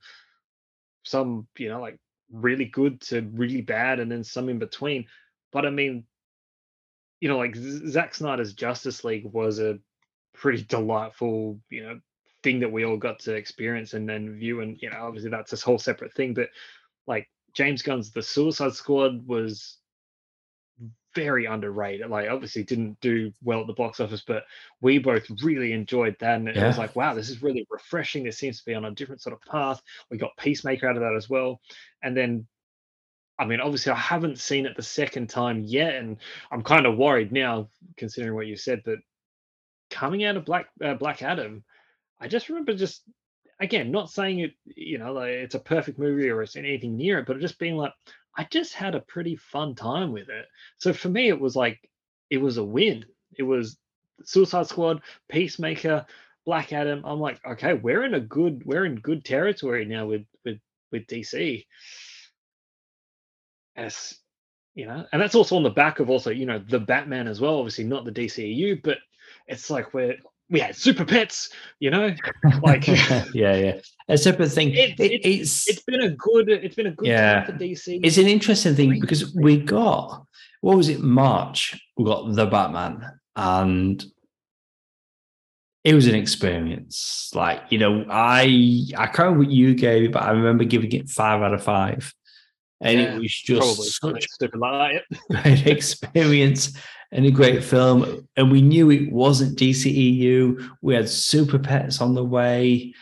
some you know like really good to really bad and then some in between. But i mean you know like Zack Snyder's Justice League was a pretty *laughs* delightful you know thing that we all got to experience and then view and you know obviously that's this whole separate thing but like James Gunn's The Suicide Squad was very underrated. Like obviously didn't do well at the box office, but we both really enjoyed that. And yeah. it was like, wow, this is really refreshing. This seems to be on a different sort of path. We got Peacemaker out of that as well. And then I mean, obviously I haven't seen it the second time yet, and I'm kind of worried now, considering what you said, but coming out of Black uh, Black Adam, I just remember just again, not saying it, you know, like it's a perfect movie or it's anything near it, but just being like, I just had a pretty fun time with it. So for me, it was like it was a win. It was Suicide Squad, Peacemaker, Black Adam. I'm like, okay, we're in a good we're in good territory now with with with DC. As you know, and that's also on the back of also you know the Batman as well. Obviously not the DCEU, but it's like we're we had super pets, you know, like *laughs* yeah, yeah, a separate thing. It, it, it's it's been a good it's been a good yeah. time for DC. It's an interesting thing because we got what was it March? We got the Batman, and it was an experience. Like you know, I I can't remember what you gave, but I remember giving it five out of five, and yeah, it was just such stupid like that. *laughs* great experience and a great film. And we knew it wasn't DCEU. We had Super Pets on the way.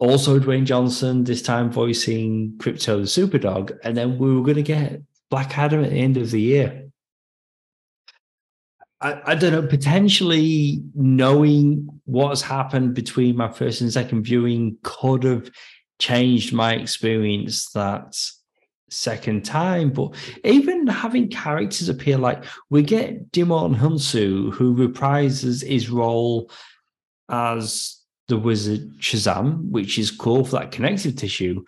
Also, Dwayne Johnson, this time voicing Krypto the Superdog. And then we were going to get Black Adam at the end of the year. I, I, don't know, potentially knowing what's happened between my first and second viewing could have changed my experience that second time. But even having characters appear, like we get Djimon Hounsou, who reprises his role as the wizard Shazam, which is cool for that connective tissue.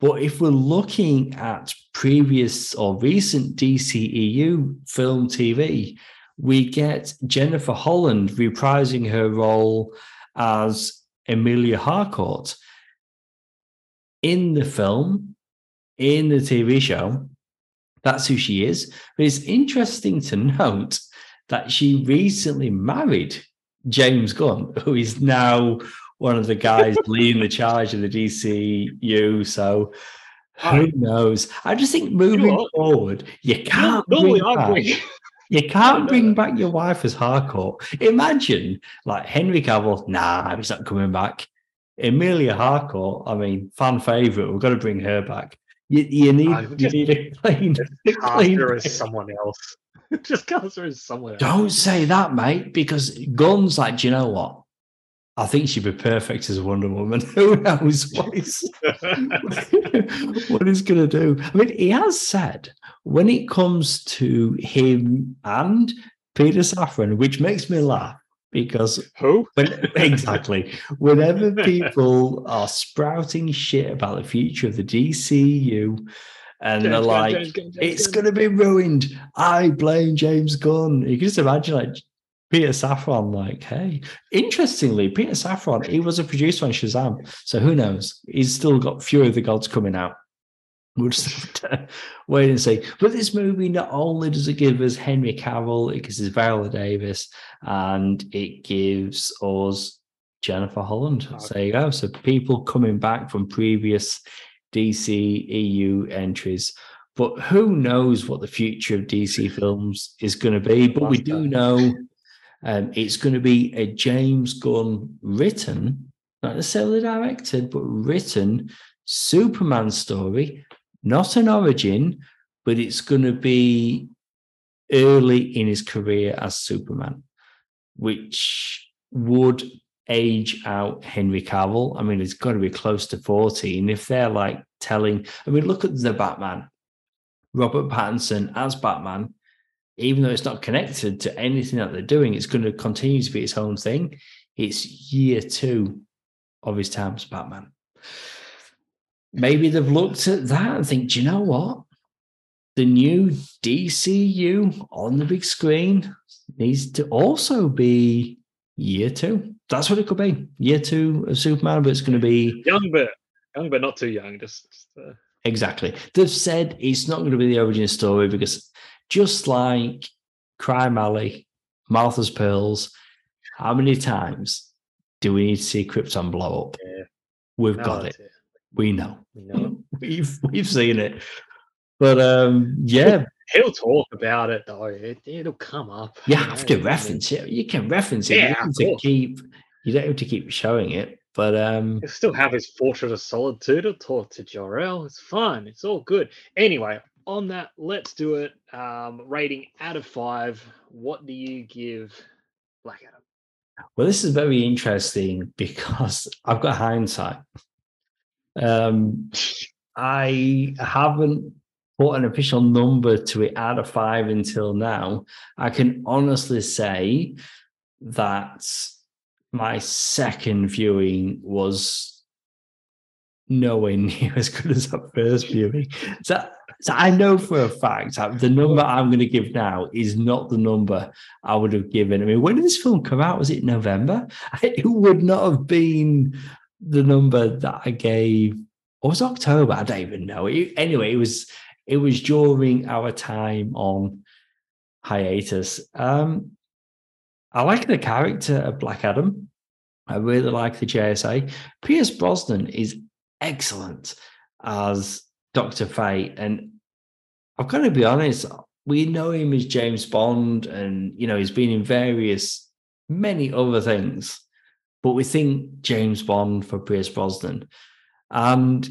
But if we're looking at previous or recent DCEU film TV, we get Jennifer Holland reprising her role as Emilia Harcourt. In the film, in the TV show, that's who she is. But it's interesting to note that she recently married James Gunn, who is now one of the guys *laughs* leading the charge of the DCU. So who knows? I just think moving you forward, you can't bring back, *laughs* you can't bring back your wife as Harcourt. Imagine like Henry Cavill, nah, he's not coming back. Emilia Harcourt, I mean, fan favorite. We've got to bring her back. You, you need uh, you need a *laughs* clean, as someone else. *laughs* just cast her as someone else. Don't say that, mate, because Gunn's like, do you know what? I think she'd be perfect as a Wonder Woman. *laughs* Who knows what he's, what he's going to do? I mean, he has said when it comes to him and Peter Safran, which makes me laugh because who when, exactly whenever people are sprouting shit about the future of the DCU and James they're like, James James it's going to be ruined. I blame James Gunn. You can just imagine like Peter Safran, like, hey, interestingly, Peter Safran, he was a producer on Shazam. So who knows? He's still got Fury of the Gods coming out. We'll just *laughs* wait and see. But this movie not only does it give us Henry Cavill, it gives us Viola Davis, and it gives us Jennifer Holland. Okay. So there you go. So people coming back from previous DC EU entries. But who knows what the future of DC *laughs* films is going to be? But we do know um, it's going to be a James Gunn written, not necessarily directed, but written Superman story, not an origin, but it's going to be early in his career as Superman, which would age out Henry Cavill. I mean, it's got to be close to 40. And if they're like telling, I mean, look at the Batman, Robert Pattinson as Batman even though it's not connected to anything that they're doing, it's going to continue to be its own thing. It's year two of his time as Batman. Maybe they've looked at that and think, do you know what? The new DCU on the big screen needs to also be year two. That's what it could be. Year two of Superman, but it's going to be young, but young, but not too young. Just, just uh... exactly. They've said it's not going to be the origin story because just like Crime Alley, Martha's Pearls, how many times do we need to see Krypton blow up? Yeah. We've no, got it. it. We know. We know. *laughs* we've we've seen it. But um, yeah. He'll talk about it though. It, will come up. You have to reference it. You can reference it. Yeah, you have to keep you don't have to keep showing it. But um he'll still have his Fortress of Solitude to talk to Jor-El. It's fun. It's all good. Anyway, on that, let's do it. Um, rating out of five. What do you give Black Adam? Well, this is very interesting because I've got hindsight. Um, I haven't put an official number to it out of five until now. I can honestly say that my second viewing was nowhere *laughs* near as good as that first viewing. So so I know for a fact the number I'm going to give now is not the number I would have given. I mean, when did this film come out? Was it November? *laughs* It would not have been the number that I gave. Or was October? I don't even know. It, anyway, it was it was during our time on hiatus. Um, I like the character of Black Adam. I really like the JSA. Pierce Brosnan is excellent as Dr. Fate. And I've got to be honest, we know him as James Bond, and you know, he's been in various many other things, but we think James Bond for Pierce Brosnan. And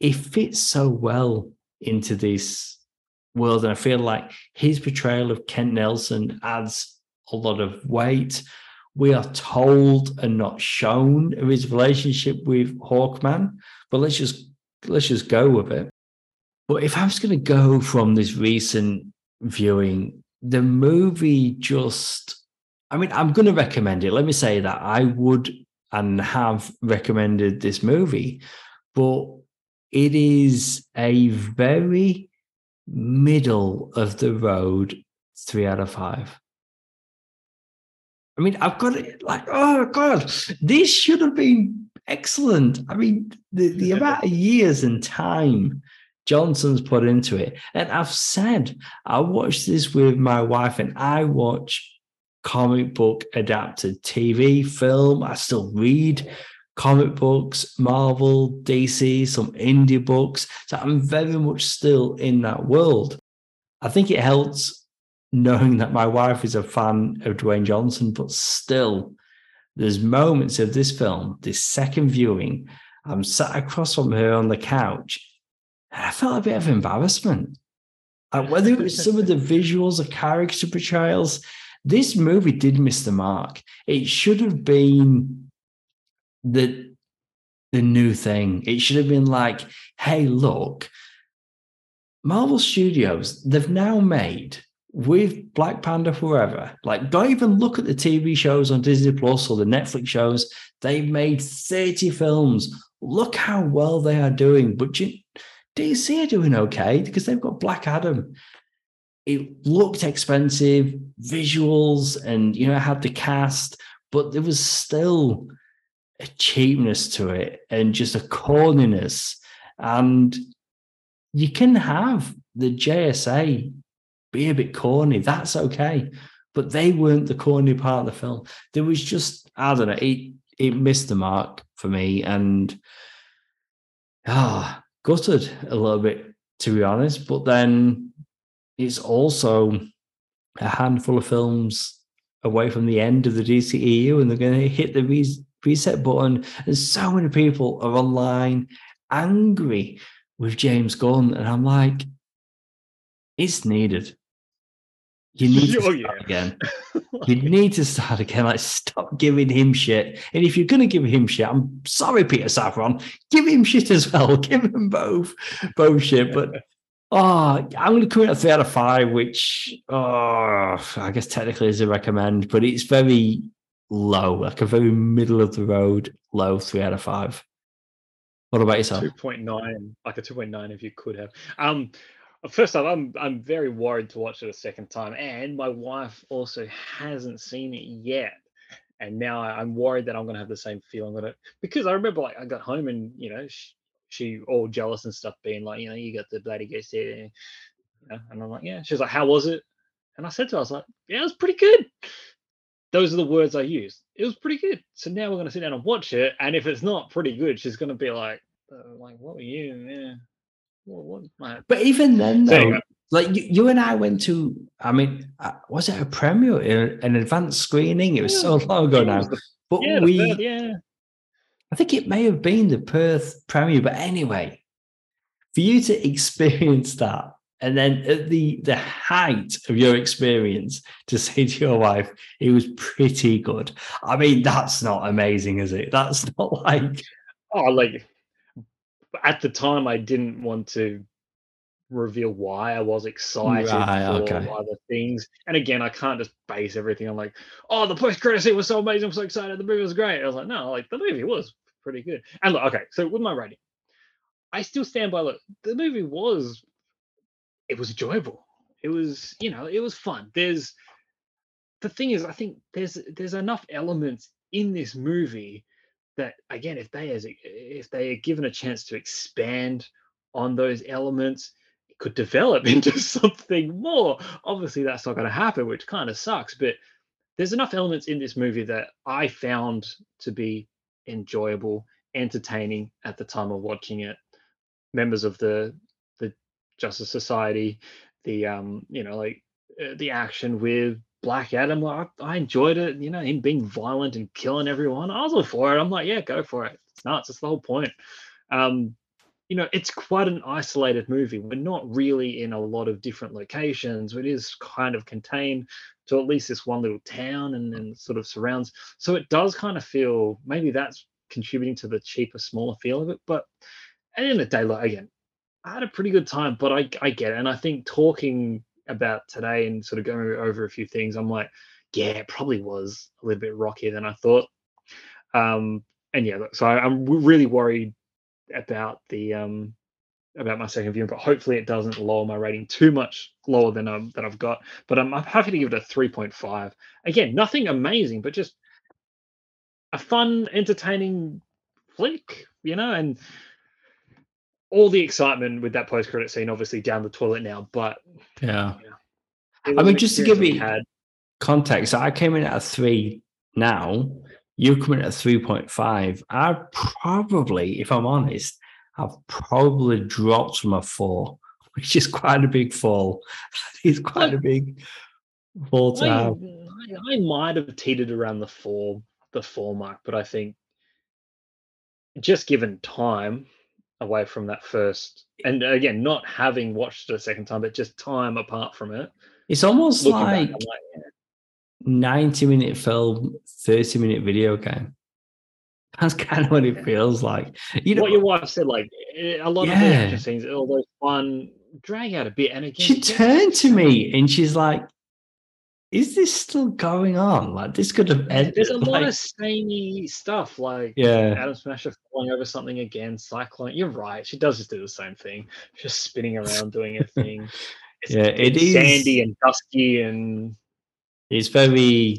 it fits so well into this world. And I feel like his portrayal of Kent Nelson adds a lot of weight. We are told and not shown of his relationship with Hawkman, but let's just let's just go with it. But if I was going to go from this recent viewing, the movie just, I mean, I'm going to recommend it. Let me say that I would and have recommended this movie, but it is a very middle of the road three out of five. I mean, I've got it like, oh God, this should have been excellent. I mean, the, the *laughs* amount of years and time Johnson's put into it. And I've said, I watched this with my wife and I watch comic book adapted TV, film. I still read comic books, Marvel, DC, some indie books. So I'm very much still in that world. I think it helps knowing that my wife is a fan of Dwayne Johnson, but still, there's moments of this film, this second viewing, I'm sat across from her on the couch, and I felt a bit of embarrassment. And whether it was some of the visuals or character portrayals, this movie did miss the mark. It should have been the the new thing. It should have been like, hey, look, Marvel Studios, they've now made with Black Panther Forever, like don't even look at the TV shows on Disney Plus or the Netflix shows. They've made 30 films. Look how well they are doing. But you, DC are doing okay because they've got Black Adam. It looked expensive, visuals, and you know, had the cast, but there was still a cheapness to it and just a corniness. And you can have the JSA be a bit corny. That's okay. But they weren't the corny part of the film. There was just, I don't know, it it missed the mark for me and ah gutted a little bit, to be honest. But then it's also a handful of films away from the end of the DCEU and they're going to hit the reset button. And so many people are online angry with James Gunn. And I'm like, it's needed. You need to *laughs* oh, start yeah. again. *laughs* you need to start again. Like, stop giving him shit. And if you're going to give him shit, I'm sorry, Peter Safran, give him shit as well. *laughs* Give them both, both shit. But oh, I'm going to come in at three out of five, which oh, I guess technically is a recommend, but it's very low, like a very middle of the road, low three out of five. What about yourself? Two point nine, like a two point nine, if you could have. Um, First off, I'm I'm very worried to watch it a second time, and my wife also hasn't seen it yet, and now I'm worried that I'm going to have the same feeling with it because I remember like I got home and you know she, she all jealous and stuff, being like, you know, you got the bloody ghost here, you know? and I'm like, yeah. She's like, how was it? And I said to her, I was like, yeah, it was pretty good. Those are the words I used. It was pretty good. So now we're going to sit down and watch it, and if it's not pretty good, she's going to be like, uh, like, what were you? Yeah well, but even then, though, like you, you, and I went to, I mean, uh, was it a premiere, an advanced screening? It was so long ago now. But yeah, we, Perth, yeah, I think it may have been the Perth premiere. But anyway, for you to experience that, and then at the the height of your experience, to say to your wife, it was pretty good. I mean, that's not amazing, is it? That's *laughs* not like. Oh, like at the time I didn't want to reveal why I was excited right, for okay. other things. And again, I can't just base everything on like, oh, the post credit scene was so amazing, I'm so excited, the movie was great. I was like, no, like the movie was pretty good. And look, okay, so with my rating, I still stand by look, the movie was it was enjoyable. It was, you know, it was fun. There's the thing is, I think there's there's enough elements in this movie that again, if they as if they are given a chance to expand on those elements, it could develop *laughs* into something more. Obviously, that's not going to happen, which kind of sucks. But there's enough elements in this movie that I found to be enjoyable, entertaining at the time of watching it. Members of the the Justice Society, the um, you know, like uh, the action with Black Adam, I, I enjoyed it. You know, him being violent and killing everyone. I was all for it. I'm like, yeah, go for it. It's nuts. It's the whole point. Um, you know, it's quite an isolated movie. We're not really in a lot of different locations. It is kind of contained to at least this one little town and then sort of surrounds. So it does kind of feel maybe that's contributing to the cheaper, smaller feel of it. But at the end of the day, like again, I had a pretty good time, but I, I get it. And I think talking about today and sort of going over a few things, I'm like, yeah, it probably was a little bit rockier than I thought. Um, and yeah, so I, am really worried about the um, about my second viewing, but hopefully it doesn't lower my rating too much lower than um that I've got. But I'm, I'm happy to give it a 3.5. Again, nothing amazing, but just a fun, entertaining flick, you know, and all the excitement with that post credit scene, obviously down the toilet now. But Yeah. it I mean, just to give you had. context, I came in at a three now. You're coming at 3.5. I probably, if I'm honest, I've probably dropped from a four, *laughs* which is quite a big fall. *laughs* It's quite a big fall to I. I, I might have teetered around the four, the four mark, but I think just given time away from that first, and again, not having watched it a second time, but just time apart from it, It's almost like back, like, yeah, 90 minute film, 30 minute video game. That's kind of what it feels like. You know, what your wife said, like eh, a lot of the Yeah. action scenes, all those fun drag out a bit, and again, she turned to me and she's like, Is this still going on? Like, this could have ended. There's a lot like, of samey stuff, like yeah. Atom Smasher falling over something again, Cyclone. You're right. She does just do the same thing, just spinning around doing her thing. *laughs* It's, Yeah, it it's is- sandy and dusky and It's very,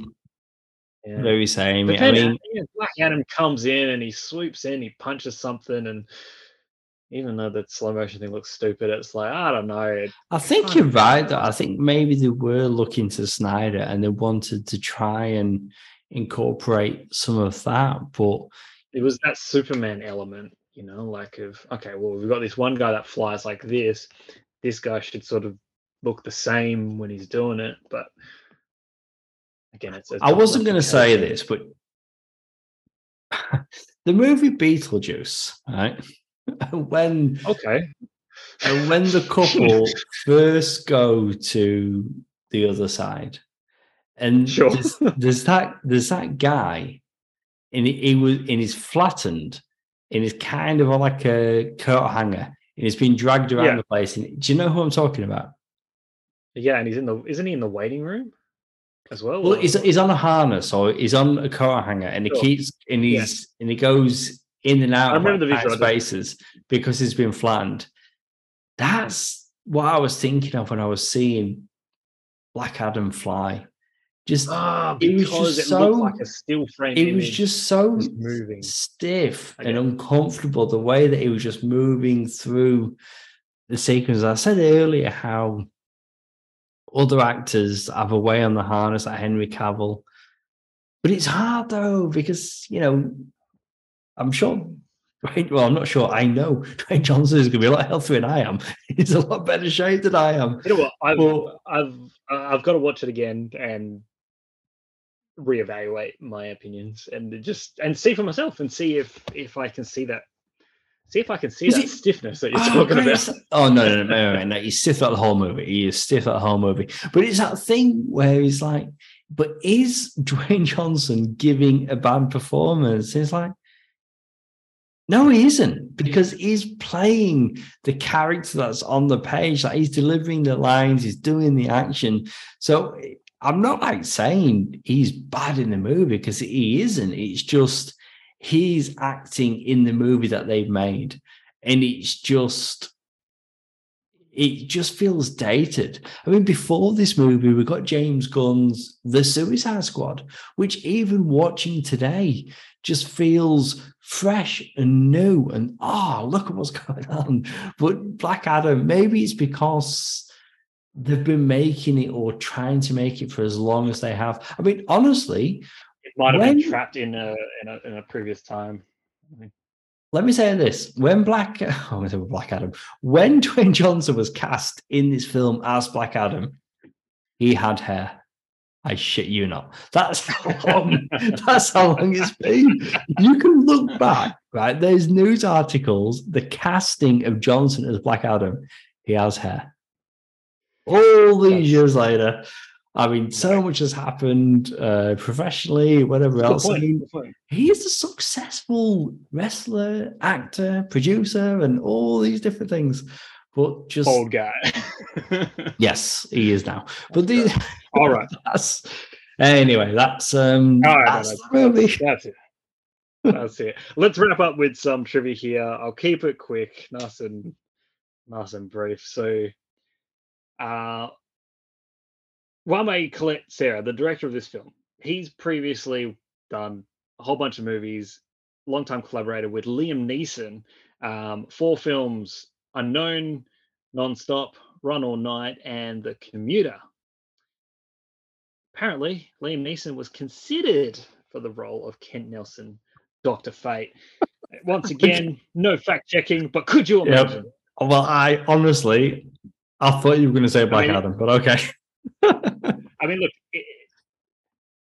yeah. very same. But I mean, Black Adam comes in and he swoops in, he punches something, and even though the slow motion thing looks stupid, it's like I don't know. It, I think you're right. Though. I think maybe they were looking to Snyder and they wanted to try and incorporate some of that. But it was that Superman element, you know, like of okay, well, we've got this one guy that flies like this. This guy should sort of look the same when he's doing it, but again, it's. it's I wasn't going to say this, but *laughs* the movie Beetlejuice, right? *laughs* when Okay, and when the *laughs* couple first go to the other side, and Sure. there's, there's that there's that guy, and he, he was and he's flattened, and he's kind of like a coat hanger, and he's been dragged around Yeah. the place. And do you know who I'm talking about? yeah, and he's in the isn't he in the waiting room as well? Well, he's, he's on a harness or he's on a coat hanger and he Sure. keeps and he's and he goes in and out I of remember like, the tight visual, spaces because he's been flattened. That's what I was thinking of when I was seeing Black Adam fly. Just ah, it was just it looked so- like a still frame. it was just so moving. stiff and uncomfortable the way that he was just moving through the sequence. I said earlier how other actors have a way on the harness like Henry Cavill. But it's hard though, because you know, I'm sure *laughs* well, I'm not sure. I know Dwayne Johnson is gonna be a lot healthier than I am. *laughs* He's a lot better shape than I am. You know what? I've Well- I've I've got to watch it again and reevaluate my opinions and just and see for myself and see if if I can see that see if I can see Is that it- stiffness that you're Oh, talking about. Oh no, no, no, no, no, no. He's stiff at the whole movie. He is stiff at the whole movie. But it's that thing where he's like, but is *laughs* Dwayne Johnson giving a bad performance? It's like, no, he isn't, because he's playing the character that's on the page. Like he's delivering the lines, he's doing the action. So I'm not like saying he's bad in the movie because he isn't. It's just he's acting in the movie that they've made and it's just it just feels dated. I mean, before this movie, we got James Gunn's The Suicide Squad, which even watching today just feels fresh and new and oh, look at what's *laughs* going on. But Black Adam, maybe it's because they've been making it or trying to make it for as long as they have. I mean, honestly, might have When- been trapped in a in a in a previous time. let me say this: when Black, *laughs* oh, I'm going to say Black Adam, when *laughs* Dwayne Johnson was cast in this film as Black Adam, he had hair. I shit you not. That's *laughs* how long. that's how long it's been. You can look back, right? There's news articles. The casting of Johnson as Black Adam, he has hair. All these That's- years later, I mean, so much has happened uh, professionally, whatever Good else. I mean, he is a successful wrestler, actor, producer, and all these different things. But just Old guy. *laughs* yes, he is now. But the, *laughs* All right. that's anyway. That's um, All right, no, that's that's- That's it. That's it. Let's wrap up with some trivia here. I'll keep it quick, nice and nice and brief. So, uh, Jaume Collet-Serra, the director of this film, he's previously done a whole bunch of movies, longtime collaborator with Liam Neeson, um, four films Unknown, Nonstop, Run All Night, and The Commuter. Apparently, Liam Neeson was considered for the role of Kent Nelson, Dr. Fate. Once *laughs* again, no fact checking, but could you imagine? Yep. Well, I honestly, I thought you were going to say Black I mean, Adam, but okay. *laughs* I mean, look,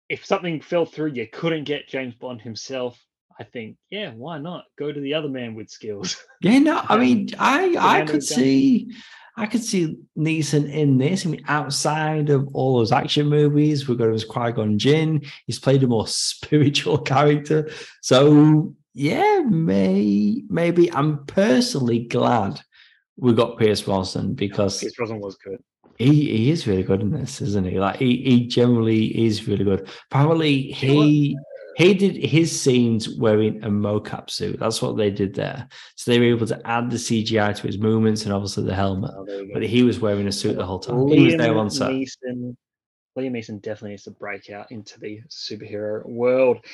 if something fell through, you couldn't get James Bond himself. I think, yeah, why not go to the other man with skills? *laughs* Yeah, no, I mean, um, I I could see, I could see Neeson in this. I mean, outside of all those action movies, we've got his Qui Gon Jinn. He's played a more *laughs* spiritual character, so yeah, may maybe I'm personally glad we got Pierce Brosnan because Pierce Brosnan was good. He he is really good in this, isn't he? Like he he generally is really good. Apparently he he did his scenes wearing a mocap suit. That's what they did there. So they were able to add the CGI to his movements and obviously the helmet. Oh, but he was wearing a suit the whole time. Liam he was there on set. Neeson, Liam Neeson definitely needs to break out into the superhero world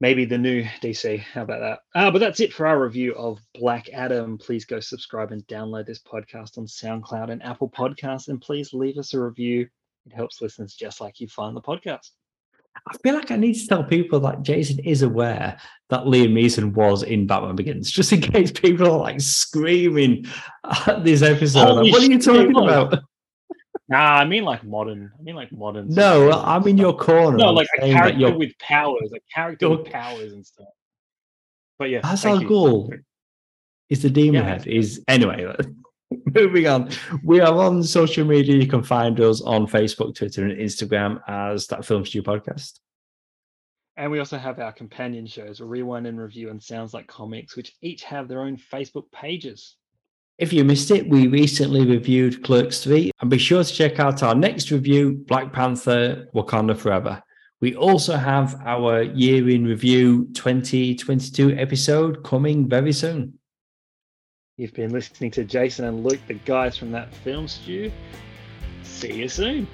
maybe the new DC. How about that? Uh, but that's it for our review of Black Adam. Please go subscribe and download this podcast on SoundCloud and Apple Podcasts, and please leave us a review. It helps listeners just like you find the podcast. I feel like I need to tell people that Jason is aware that Liam Neeson was in Batman Begins, just in case people are like screaming at this episode. Like, what are you talking about? Nah, I mean like modern. I mean like modern. No, I mean your corner. No, like a character with powers, a character with powers and stuff. But yeah, that's our goal. Is the demon yeah, head? Is anyway. *laughs* Moving on, we are on social media. You can find us on Facebook, Twitter, and Instagram as that Film Stew Podcast. And we also have our companion shows, Rewind and Review and Sounds Like Comics, which each have their own Facebook pages. If you missed it, we recently reviewed Clerks 3, and be sure to check out our next review, Black Panther Wakanda Forever. We also have our year in review 2022 episode coming very soon. You've been listening to Jason and Luke, the guys from that film stew. See you soon.